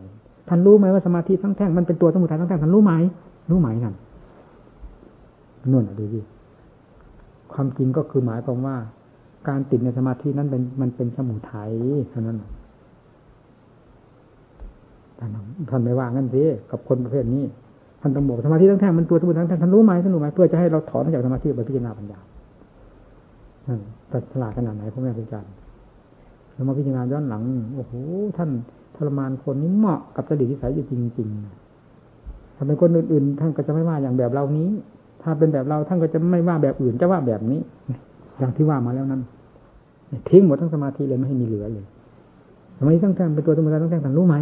ท่านรู้ไหมว่าสมาธิทั้งแท่งมันเป็นตัวสมุทัยทั้งแท่งท่านรู้ไหมรู้ไหมนั่นนู่นดูดิความจริงก็คือหมายความว่า การติดในสมาธินั้นเป็นมันเป็นสมุทัยเท่านั้นท่านท่านไม่ว่างั้นสิกับคนประเภทนี้ท่านต้องบอกสมาธิทั้งแท่งมันตัวสมุทัยทั้งแท่งท่านรู้ไหมท่านรู้ไหมเพื่อจะให้เราถอนจากสมาธิไปพิจารณาปัญญานั่นตัดฉลาดขนาดไหนพ่อแม่ครูอาจารย์ เรามาพิจารณาย้อนหลังโอ้โหท่านทรมานคนนี้เหมาะกับจริตที่ใสอยู่จริงๆถ้าเป็นคนอื่นๆ ท่านก็จะไม่ว่าอย่างแบบเรานี้ ถ้าเป็นแบบเราท่านก็จะไม่ว่าแบบอื่นจะว่าแบบนี้อย่างที่ว่ามาแล้วนั้นทิ้งหมดทั้งสมาธิเลยไม่ให้มีเหลือเลยทำไมทั้งแท่งเป็นตัวสมุทัยทั้งแท่งท่านรู้ไหม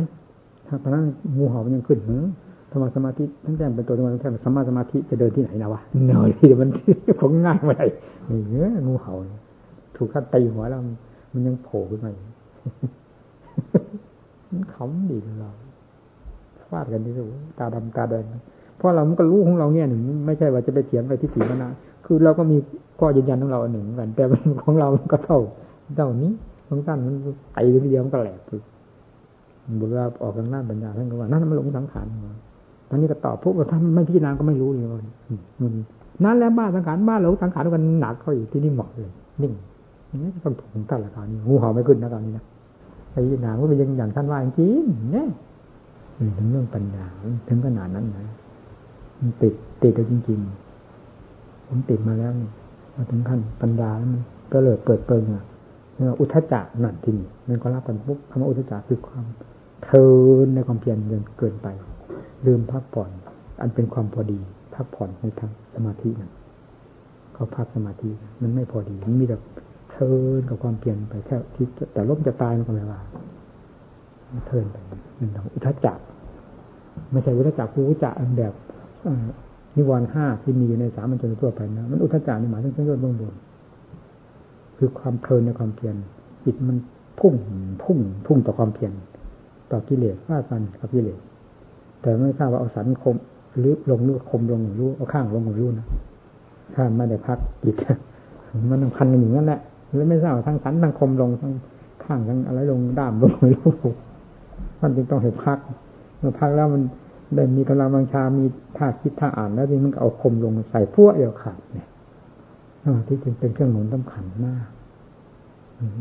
ถ้าตอนนั้นงูเห่ามันยังขึ้นหือธรรมสมาธิทั้งแท่งเป็นตัวสมุทัยทั้งแท่งสมาสมาธิจะเดินที่ไหนนะวะเนยที่มันคงง่ายไม่ได้เนื้องูเห่าถูกท่านตีหัวแล้ว มันยังโผล่ขึ้นมามันขำดีเราฟาดกันที่สุดตาดำตาแดงเพราะเรามันก็รู้ของเราเนี่ยหนึ่งไม่ใช่ว่าจะไปเถียงไปที่สีมนาคือเราก็มีข้อยืนยันของเราหนึ่งกัน แต่ของเราก็เท่าเท่านี้ของท่านมันไต่ทีเดียวมันก็แหลกคือบุรุษออกทางหน้าปัญญาท่านก็ว่านั่นมันหลงสังขารมาตอนนี้ก็ตอบพวกเราท่านไม่พิจารณาก็ไม่รู้เลยว่านั่นแล้วบ้านสังขารบ้านหลงสังขารกันหนักเข้าอีกที่นี่หมาะเลยนิ่ง นี่ต้องถูกตั้งราคานี้งูเห่าไม่ขึ้นนะตอนนี้นะไปพิจารณาว่าเป็นยังอย่างท่านว่าจริงเนี่ยถึงเรื่องปัญญาถึงขนาดนั้นนะมันติดติดเลยจริง ๆ ผมติดมาแล้วมาถึงขั้นปัญญาแล้วมันก็เลยเปิดเปิงอะอุทจจะนั่นที่นี่มันก็รับกันปุ๊บคำว่าอุทจจะคือความเทินในความเพียรเกินเกินไป ลืมพักผ่อน อันเป็นความพอดี พักผ่อนในทางสมาธินั่นเขาพักสมาธิมันไม่พอดีมันมีแต่ ทินกับความเปลี่ยนไปแค่ที่แต่ล้มจะตายมันก็ไม่ว่าเทินไปนึ่งอุทจจะไม่ใช่อุทจักอุจักอันแบบนิวรณ์ห้าที่มีอยู่ในสามัญชนทั่วไปนะมันอุทจานี่หมายถึงเส้นยอดเบื้องบนคือความเพลินในความเพียรจิตมันพุ่งพุ่งพุ่งต่อความเพียรต่อกิเลสฟาดฟันกับกิเลสแต่ไม่ทราบว่าเอาสันคมหรือลงรู้คมลงรู้เอาข้างลงรู้นะถ้าไม่ได้พักจิตมันพันกันอย่างนั้นแหละ แล้วไม่ทราบทั้งสันทั้งคมลงทั้งข้างทั้งอะไรลงด้ามลงไม่รู้มันจึงต้องเห็นพักเมื่อพักแล้วมันได้มีกำลังบังชา มีท่าคิดท่าอ่าน แล้วทีมันเอาคมลงใส่พวกเดียวขาดเนี่ยที่จึงเป็นเครื่องหนุนสำคัญมาก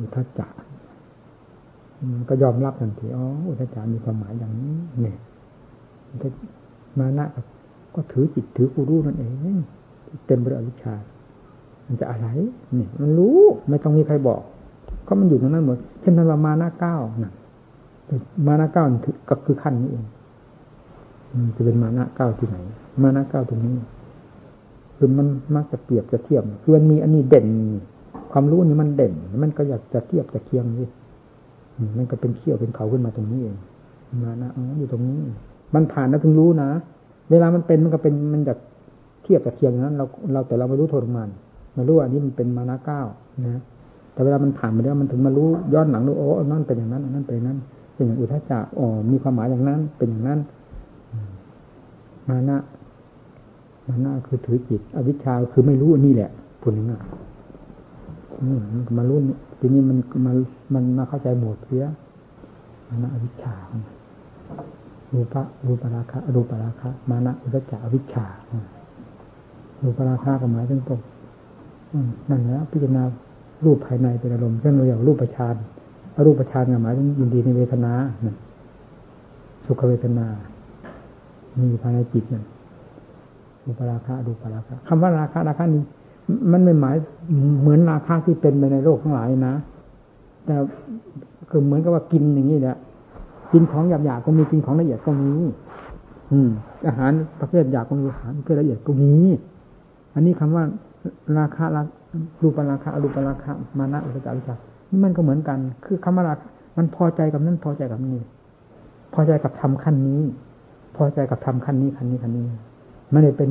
อุทจักก็ยอมรับทันทีอ๋ออุทจักมีความหมายอย่างนี้ เนี่ยมานะก็ถือจิตถือกูรู้นั่นเองเต็มไปด้วยอวิชชา มันจะอะไรนี่มันรู้ไม่ต้องมีใครบอก ก็มันอยู่ตรงนั้นหมดเช่นนั้นว่ามานะเก้านะมานะเก้าก็คือขั้นนี้เองจะเป็นมานะเก้าที่ไหน มานะเก้าตรงนี้คือมันมักจะเปรียบจะเทียบคือมันมีอันนี้เด่น ความรู้นี่มันเด่น มันก็อยากจะเทียบจะเคียงนี่มันก็เป็นเขี้ยวเป็นเขาขึ้นมาตรงนี้เองมานะอ๋ออยู่ตรงนี้ มันผ่านแล้วถึงรู้นะ เวลามันเป็นมันก็เป็นมันจะเทียบจะเคียงนั้นเราเราแต่เราไม่รู้โทษของมัน มารู้อันนี้มันเป็นมานะเก้านะแต่เวลามันผ่านมาแล้วมันถึงมารู้ย้อนหลังรู้โอ้นั่นเป็นอย่างนั้นนั่นเป็นอย่างนั้น เป็นอย่างอุทจจะอ๋อมีความหมายอย่างนั้น เป็นอย่างนั้น มานะมานะคือถือจิต อวิชชาคือไม่รู้นี่แหละพูดง่ายนี่มารุ่นทีนี้มันมามันมาเข้าใจหมดเสียมานะอวิชชารูปะรูปราคะรูปราคะ มานะอุตจาอวิชชารูปราคะก็หมายถึงตรง นั่นแหละพิจารณารูปภายในเป็นอารมณ์เช่นเราอย่างรูปประชานรูปประชานหมายถึงยินดีในเวทนาสุขเวทนา มีภายในจิตนั่นรูปราคะรูปราคะคำว่าราคะราคะนี้ มันไม่หมายเหมือนราคาที่เป็นไปในโลกทั้งหลายนะ แต่คือเหมือนกับว่ากินอย่างนี้แหละกินของหยาบๆก็มีกินของละเอียดก็มีอืม อาหารประเภทหยาบก็มีอาหารประเภทละเอียดก็มีอันนี้คำว่า ราคารูปราคาอรูปราคามานะอุปจาริจานี่มันก็เหมือนกัน คือคำว่ารามันพอใจกับนั้นพอใจกับนี้พอใจกับทำขั้นนี้ พอใจกับทำขั้นนี้ขั้นนี้ขั้นนี้ไม่ได้เป็น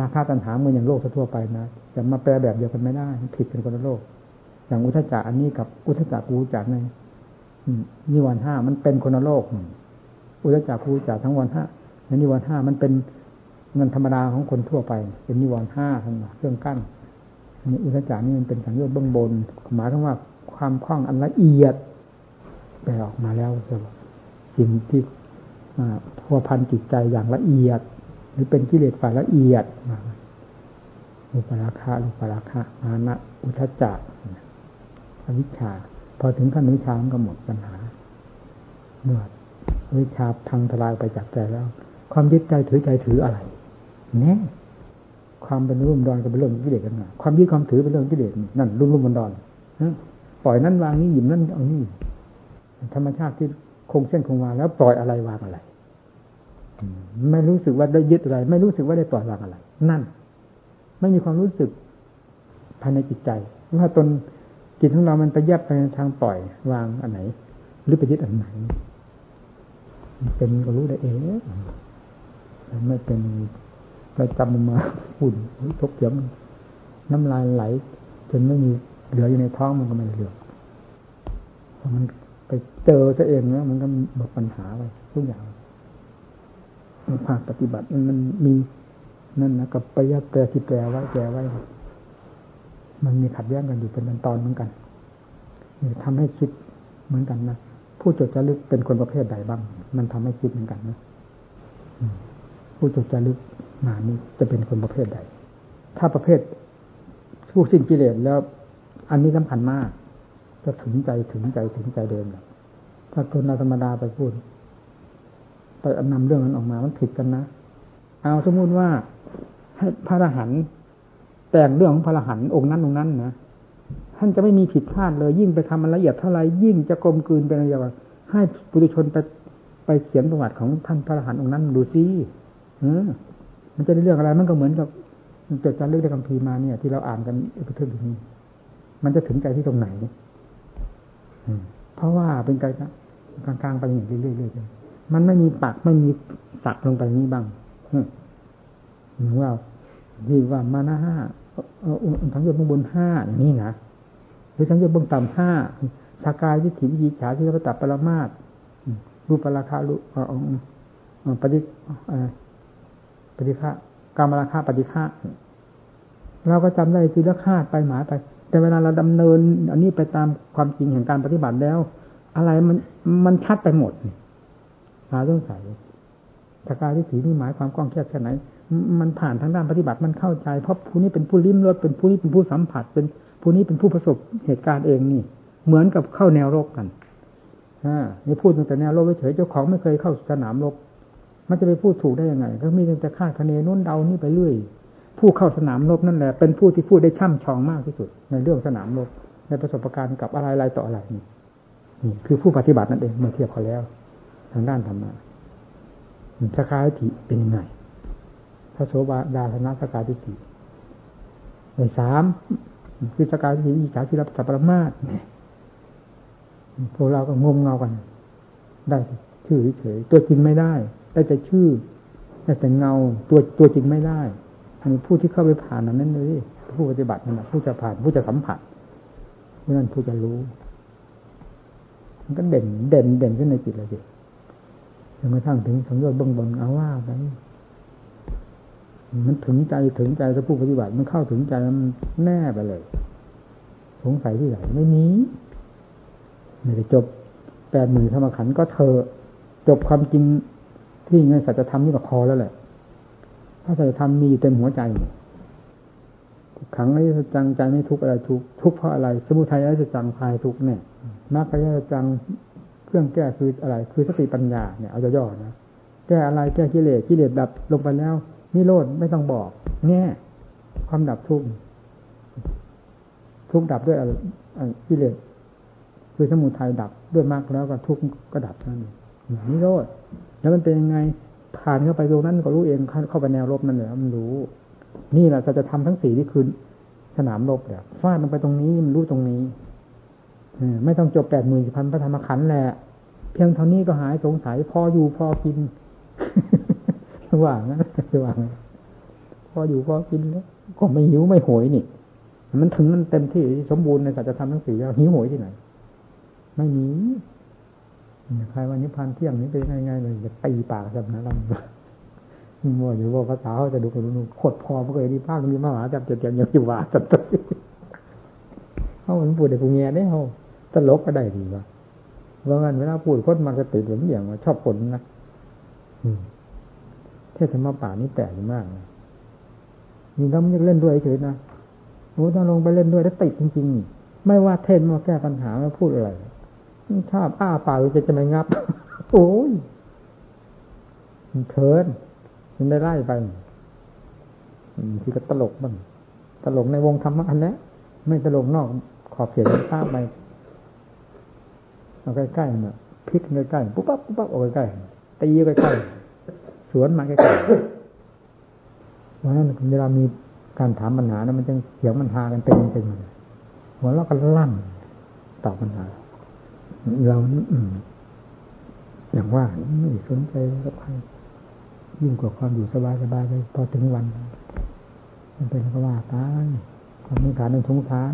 ราคาตัณหาเหมือนอย่างโลกทั่วไปนะจะมาแปลแบบเดียวกันไม่ได้ ผิดเป็นคนละโลก อย่างอุทจจะอันนี้กับอุทจจะกูจากในนิวรณ์ห้ามันเป็นคนละโลก อุทจจะกูจากทั้งวันห้าในนิวรณ์ห้ามันเป็น เงินธรรมดาของคนทั่วไป เป็นนิวรณ์ห้าทั้งหมดเครื่องกั้นนี่อุทจจะนี่มันเป็นสังโยชน์เบื้องบนหมายถึงว่าความคล่องอันละเอียดแปออกมาแล้วสิ่งที่พัวพันจิตใจอย่างละเอียด หรือเป็นกิเลสฝ่ายละเอียดอุปราคาอุปราคะมานะอุทจจะอวิชชา พอถึงขั้นวิชามันก็หมดปัญหาเมื่อวิชาพังทลายไปจากใจแล้ว ความยึดใจถือใจถืออะไร นี่ความเป็นรุ่มดอนก็เป็นเรื่องกิเลสกันนะความยึดความถือเป็นเรื่องกิเลสนั่นรุ่มรุ่มดอนปล่อยนั่นวางนี่หยิบนั่นเอานี่ธรรมชาติที่คงเส้นคงวาแล้วปล่อยอะไรวางอะไรไม่รู้สึกว่าได้ยึดอะไร ไม่รู้สึกว่าได้ปล่อยวางอะไร นั่น ไม่มีความรู้สึกภายในจิตใจว่าตนจิตของเรา มันไปแยบไปทางปล่อยวางอันไหน หรือไปยึดอันไหน เป็นก็รู้ได้เองไม่เป็น ไปจำมาหุ่นทบเยียมน้ำลายไหล จนไม่มีเหลืออยู่ในท้องมันก็ไม่เหลือพราะมันไปเจอซะเองแล้วมันก็หมดปัญหาไปทุกอย่างภาคปฏิบัติมันมีนั่นนะกับปยัตแปลที่แปลไว้แปลไว้ มันมีขัดแย้งกันอยู่เป็นตอนเหมือนกันนี่ทำให้คิดเหมือนกันนะผู้จดจารึกเป็นคนประเภทใดบ้าง มันทำให้คิดเหมือนกันนะผู้จดจารึก มานี้จะเป็นคนประเภทใด ถ้าประเภทผู้สิ้นกิเลสแล้ว อันนี้สำคัญมาก จะถึงใจถึงใจถึงใจเดิมถ้าคนธรรมดาไปพูดไปนำเรื่องนั้นออกมา มันผิดกันนะ เอาสมมุติว่าให้พระอรหันต์แต่งเรื่องของพระอรหันต์องค์นั้นองค์นั้นนะท่านจะไม่มีผิดพลาดเลย ยิ่งไปทำมันละเอียดเท่าไรยิ่งจะกลมกลืนเป็นอะไรอย่างให้ปุถุชนไปไปเขียนประวัติของท่านพระอรหันต์องค์นั้นดูซิเออ มันจะได้เรื่องอะไร มันก็เหมือนกับเกิดการเลือกในคัมภีร์มาเนี่ย ที่เราอ่านกันเอกเทศนี้มันจะถึงใจที่ตรงไหนเพราะว่าเป็นการกลางๆไปอย่างเรื่อยๆมันไม่มีปักไม่มีสักลงไปนี้บ้างหรือว่าที่ว่ามานะห้าทั้งยศเบื้องบนห้าอย่างนี้นะหรือทั้งยศเบื้องต่ำห้าสากายวิถีวิจิฉาที่เราตัดปรมาตรูปราคารูปฏิ ฏิฆะกรรมราคาปฏิฆะเราก็จำได้ทีละคาดไปหมายไป แต่เวลาเราดำเนิน อันนี้ไปตามความจริงแห่งการปฏิบัติแล้ว อะไรมันมันชัดไปหมดหาสงใสัยสกายทิฏฐินี่หมายความกว้างแคบแค่ไหน มันผ่านทางด้านปฏิบัติมันเข้าใจ เพราะผู้นี้เป็นผู้ลิ้มรสเป็นผู้นี้เป็นผู้สัมผัส เป็นผู้นี้เป็นผู้ประสบเหตุการณ์เองนี่ เหมือนกับเข้าแนวรบกันอ่านี่พูดตั้งแต่แนวรบเฉยเจ้าของไม่เคยเข้าสนามรบ มันจะไปพูดถูกได้ยังไง ก็มีแต่คาดคะเนนู้นเดานี่ไปเรื่อยผู้เข้าสนามรบนั่นแหละเป็นผู้ที่พูดได้ช่ำชองมากที่สุด ในเรื่องสนามรบในประสบการณ์กับอะไรๆต่ออะไรนี่นี่คือผู้ปฏิบัตินั่นเองเมื่อเทียบเขาแล้ว ทางด้านธรรมะสกายทิเป็นยังไงพระโสบาดาธนสกายทิฏฐิในสามคือสกายทิอิจฉาทิรับสัพพมาศพวกเราก็งมเงากัน ได้ชื่อเฉยตัวจริงไม่ได้ ได้แต่ชื่อได้แต่เงาตัวตัวจริงไม่ได้อันนี้ผู้ที่เข้าไปผ่านนั้นเลยผู้ปฏิบัตินั่นแหละผู้จะผ่านผู้จะสัมผัสผู้นั้นผู้จะรู้ มันก็เด่นเด่นเด่นขึ้นในจิตเลยจิจนกระทั่งถึงสังโยชน์บงบนเอาว่าไปมันถึงใจถึงใจถ้าผู้ปฏิบัติมันเข้าถึงใจมันแน่ไปเลย สงสัยที่ไหนไม่มีไม่ได้จบแปดหมื่นธรรมขันก็เธอ จบความจริง ที่ไงสัจธรรมนี่ก็พอแล้วแหละถ้าสัจธรรมมีเต็มหัวใจขังไอ้จังใจไม่ทุกอะไรทุกทุกเพราะอะไร สมุทัยไอ้จังคลายทุกเนี่ยมรรคไอ้จังเครื่องแก้คืออะไร คือสติปัญญาเนี่ยเอาย่อนะแก้อะไรแก้กิเลสกิเลสดับลงไปแล้วนิโรธไม่ต้องบอกแง่ความดับทุกข์ทุกดับด้วยกิเลสคือสมุทัยดับด้วยมรรคแล้วก็ทุกข์ก็ดับนั่นนิโรธ แล้วมันเป็นยังไงผ่านเข้าไปตรงนั้นก็รู้เองเข้าไปแนวลบนั่นแหละมันรู้ นี่แหละจะจะทำทั้งสี่ที่คือสนามลบเนี่ยฟาดลงไปตรงนี้มันรู้ตรงนี้ไม่ต้องจบแปดหมื่นพันพระธรรมขันธ์แหละ เพียงเท่านี้ก็หายสงสัยพออยู่พอกินว่างนะว่างพออยู่พอกินแล้วก็ไม่หิวไม่โหยนี่ มันถึงมันเต็มที่สมบูรณ์ในสัจธรรมทั้งสี่แล้วหิวโหยที่ไหน ไม่มี ใครวันนี้พันเที่ยงนี้ไปง่ายๆเลยจะตีปากจับนะเรามัวอยู่ว่าภาษาเขาจะดูกันดูโคตรพอเมื่อกี้ที่ภาคมีมาหาจับเจ็บยังอยู่ว่าจับตัวเขามันพูดแต่กูเงียได้เขาตลกก็ได้ดีว่าว่างั้นเวลาพูดคนมันจะติดเหมือนอย่างว่าชอบผลนะเทศธรรมป่านี่แปลกมากนะนี่เราไม่เล่นด้วยเฉยนะโอ้ต้องลงไปเล่นด้วยแล้วติดจริงๆ ไม่ว่าเทศมาแก้ปัญหามาพูดอะไร ชอบอ้าปากจะจะไม่งับ โอ้ยมันเคินมันได้ไล่ไปที่ก็ตลกบ้างตลกในวงธรรมะอันนี้ไม่ตลกนอกขอบเขตข้าไปเอาใกล้ๆมาพลิกใกล้ๆปุ๊บปั๊บปุ๊บปั๊บเอาใกล้ๆตีใกล้ๆสวนมาใกล้ๆเพราะนั้นเวลามีการถามปัญหานะมันจะเสียงมันหากันเต็มเต็มหัวเราะกันลั่นตอบปัญหา เราอย่างว่าไม่สนใจกับใครยิ่งกว่าความอยู่สบายสบายไปพอถึงวัน มันเป็นก็ว่าตายความมีฐานเป็นสงสาร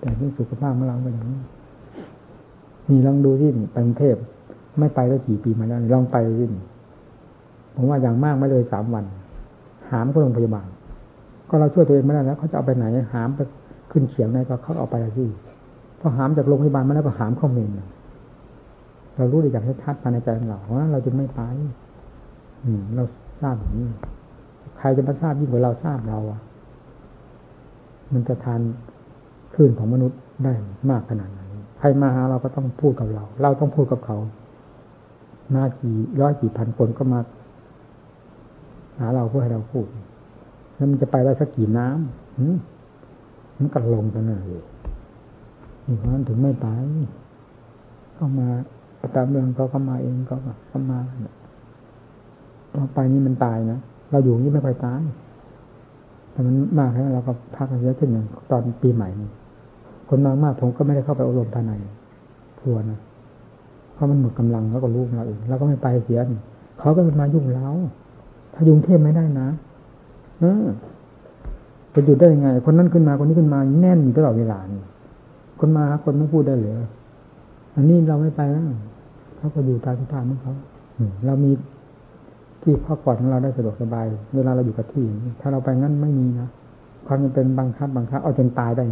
แต่ที่สุขภาพของเราเป็นอย่างนี้นี่ลองดูที่ไปกรุงเทพไม่ไปก็กี่ปีมาแล้วลองไปที่ผมว่าอย่างมากไม่เลยสามวัน หามก็โรงพยาบาล ก็เราช่วยตัวเองไม่ได้แล้วเขาจะเอาไปไหน หามไปขึ้นเฉียงไหนก็เขาเอาไปที่ พอหามจากโรงพยาบาลมาแล้วก็หามเข้าเมนเรารู้ได้อย่างชัดภายในใจของเราว่าเราจึงไม่ไป อืม เราทราบอย่างนี้ใครจะมาทราบยิ่งกว่าเราทราบเราอะ มันจะทานคลื่นของมนุษย์ได้มากขนาดไหนใครมาหาเราก็ต้องพูดกับเรา เราต้องพูดกับเขาหน้ากี่ร้อยกี่พันคนก็มาหาเราเพื่อให้เราพูด แล้วมันจะไปได้สักกี่น้ำมันกัดลงกันเลย เพราะนั้นถึงไม่ตายเข้ามาตามเรื่องเขาเข้ามาเองก็เข้ามาพอไปนี่มันตายนะเราอยู่นี่ไม่ค่อยตายแต่มันมากแล้วเราก็พักเยอะเช่นอย่างตอนปีใหม่คนมากมากผมก็ไม่ได้เข้าไปอบรมภายในทัวนะเพราะมันหมดกำลังแล้วก็รู้เราเองเราก็ไม่ไปเสียเขาก็มายุ่งเราถ้ายุ่งเทพไม่ได้นะเออจะหยุดได้ยังไง คนนั้นขึ้นมาคนนี้ขึ้นมาแน่นอยู่ตลอดเวลานี่ คนมาคนไม่พูดได้เลยอันนี้เราไม่ไปแล้วเขาก็อยู่ตามสภาพของเขาเรามีที่พักผ่อนของเราได้สะดวกสบาย เวลาเราอยู่กับที่ ถ้าเราไปงั้นไม่มีนะความจำเป็นบังคับบังคับเอาจนตายได้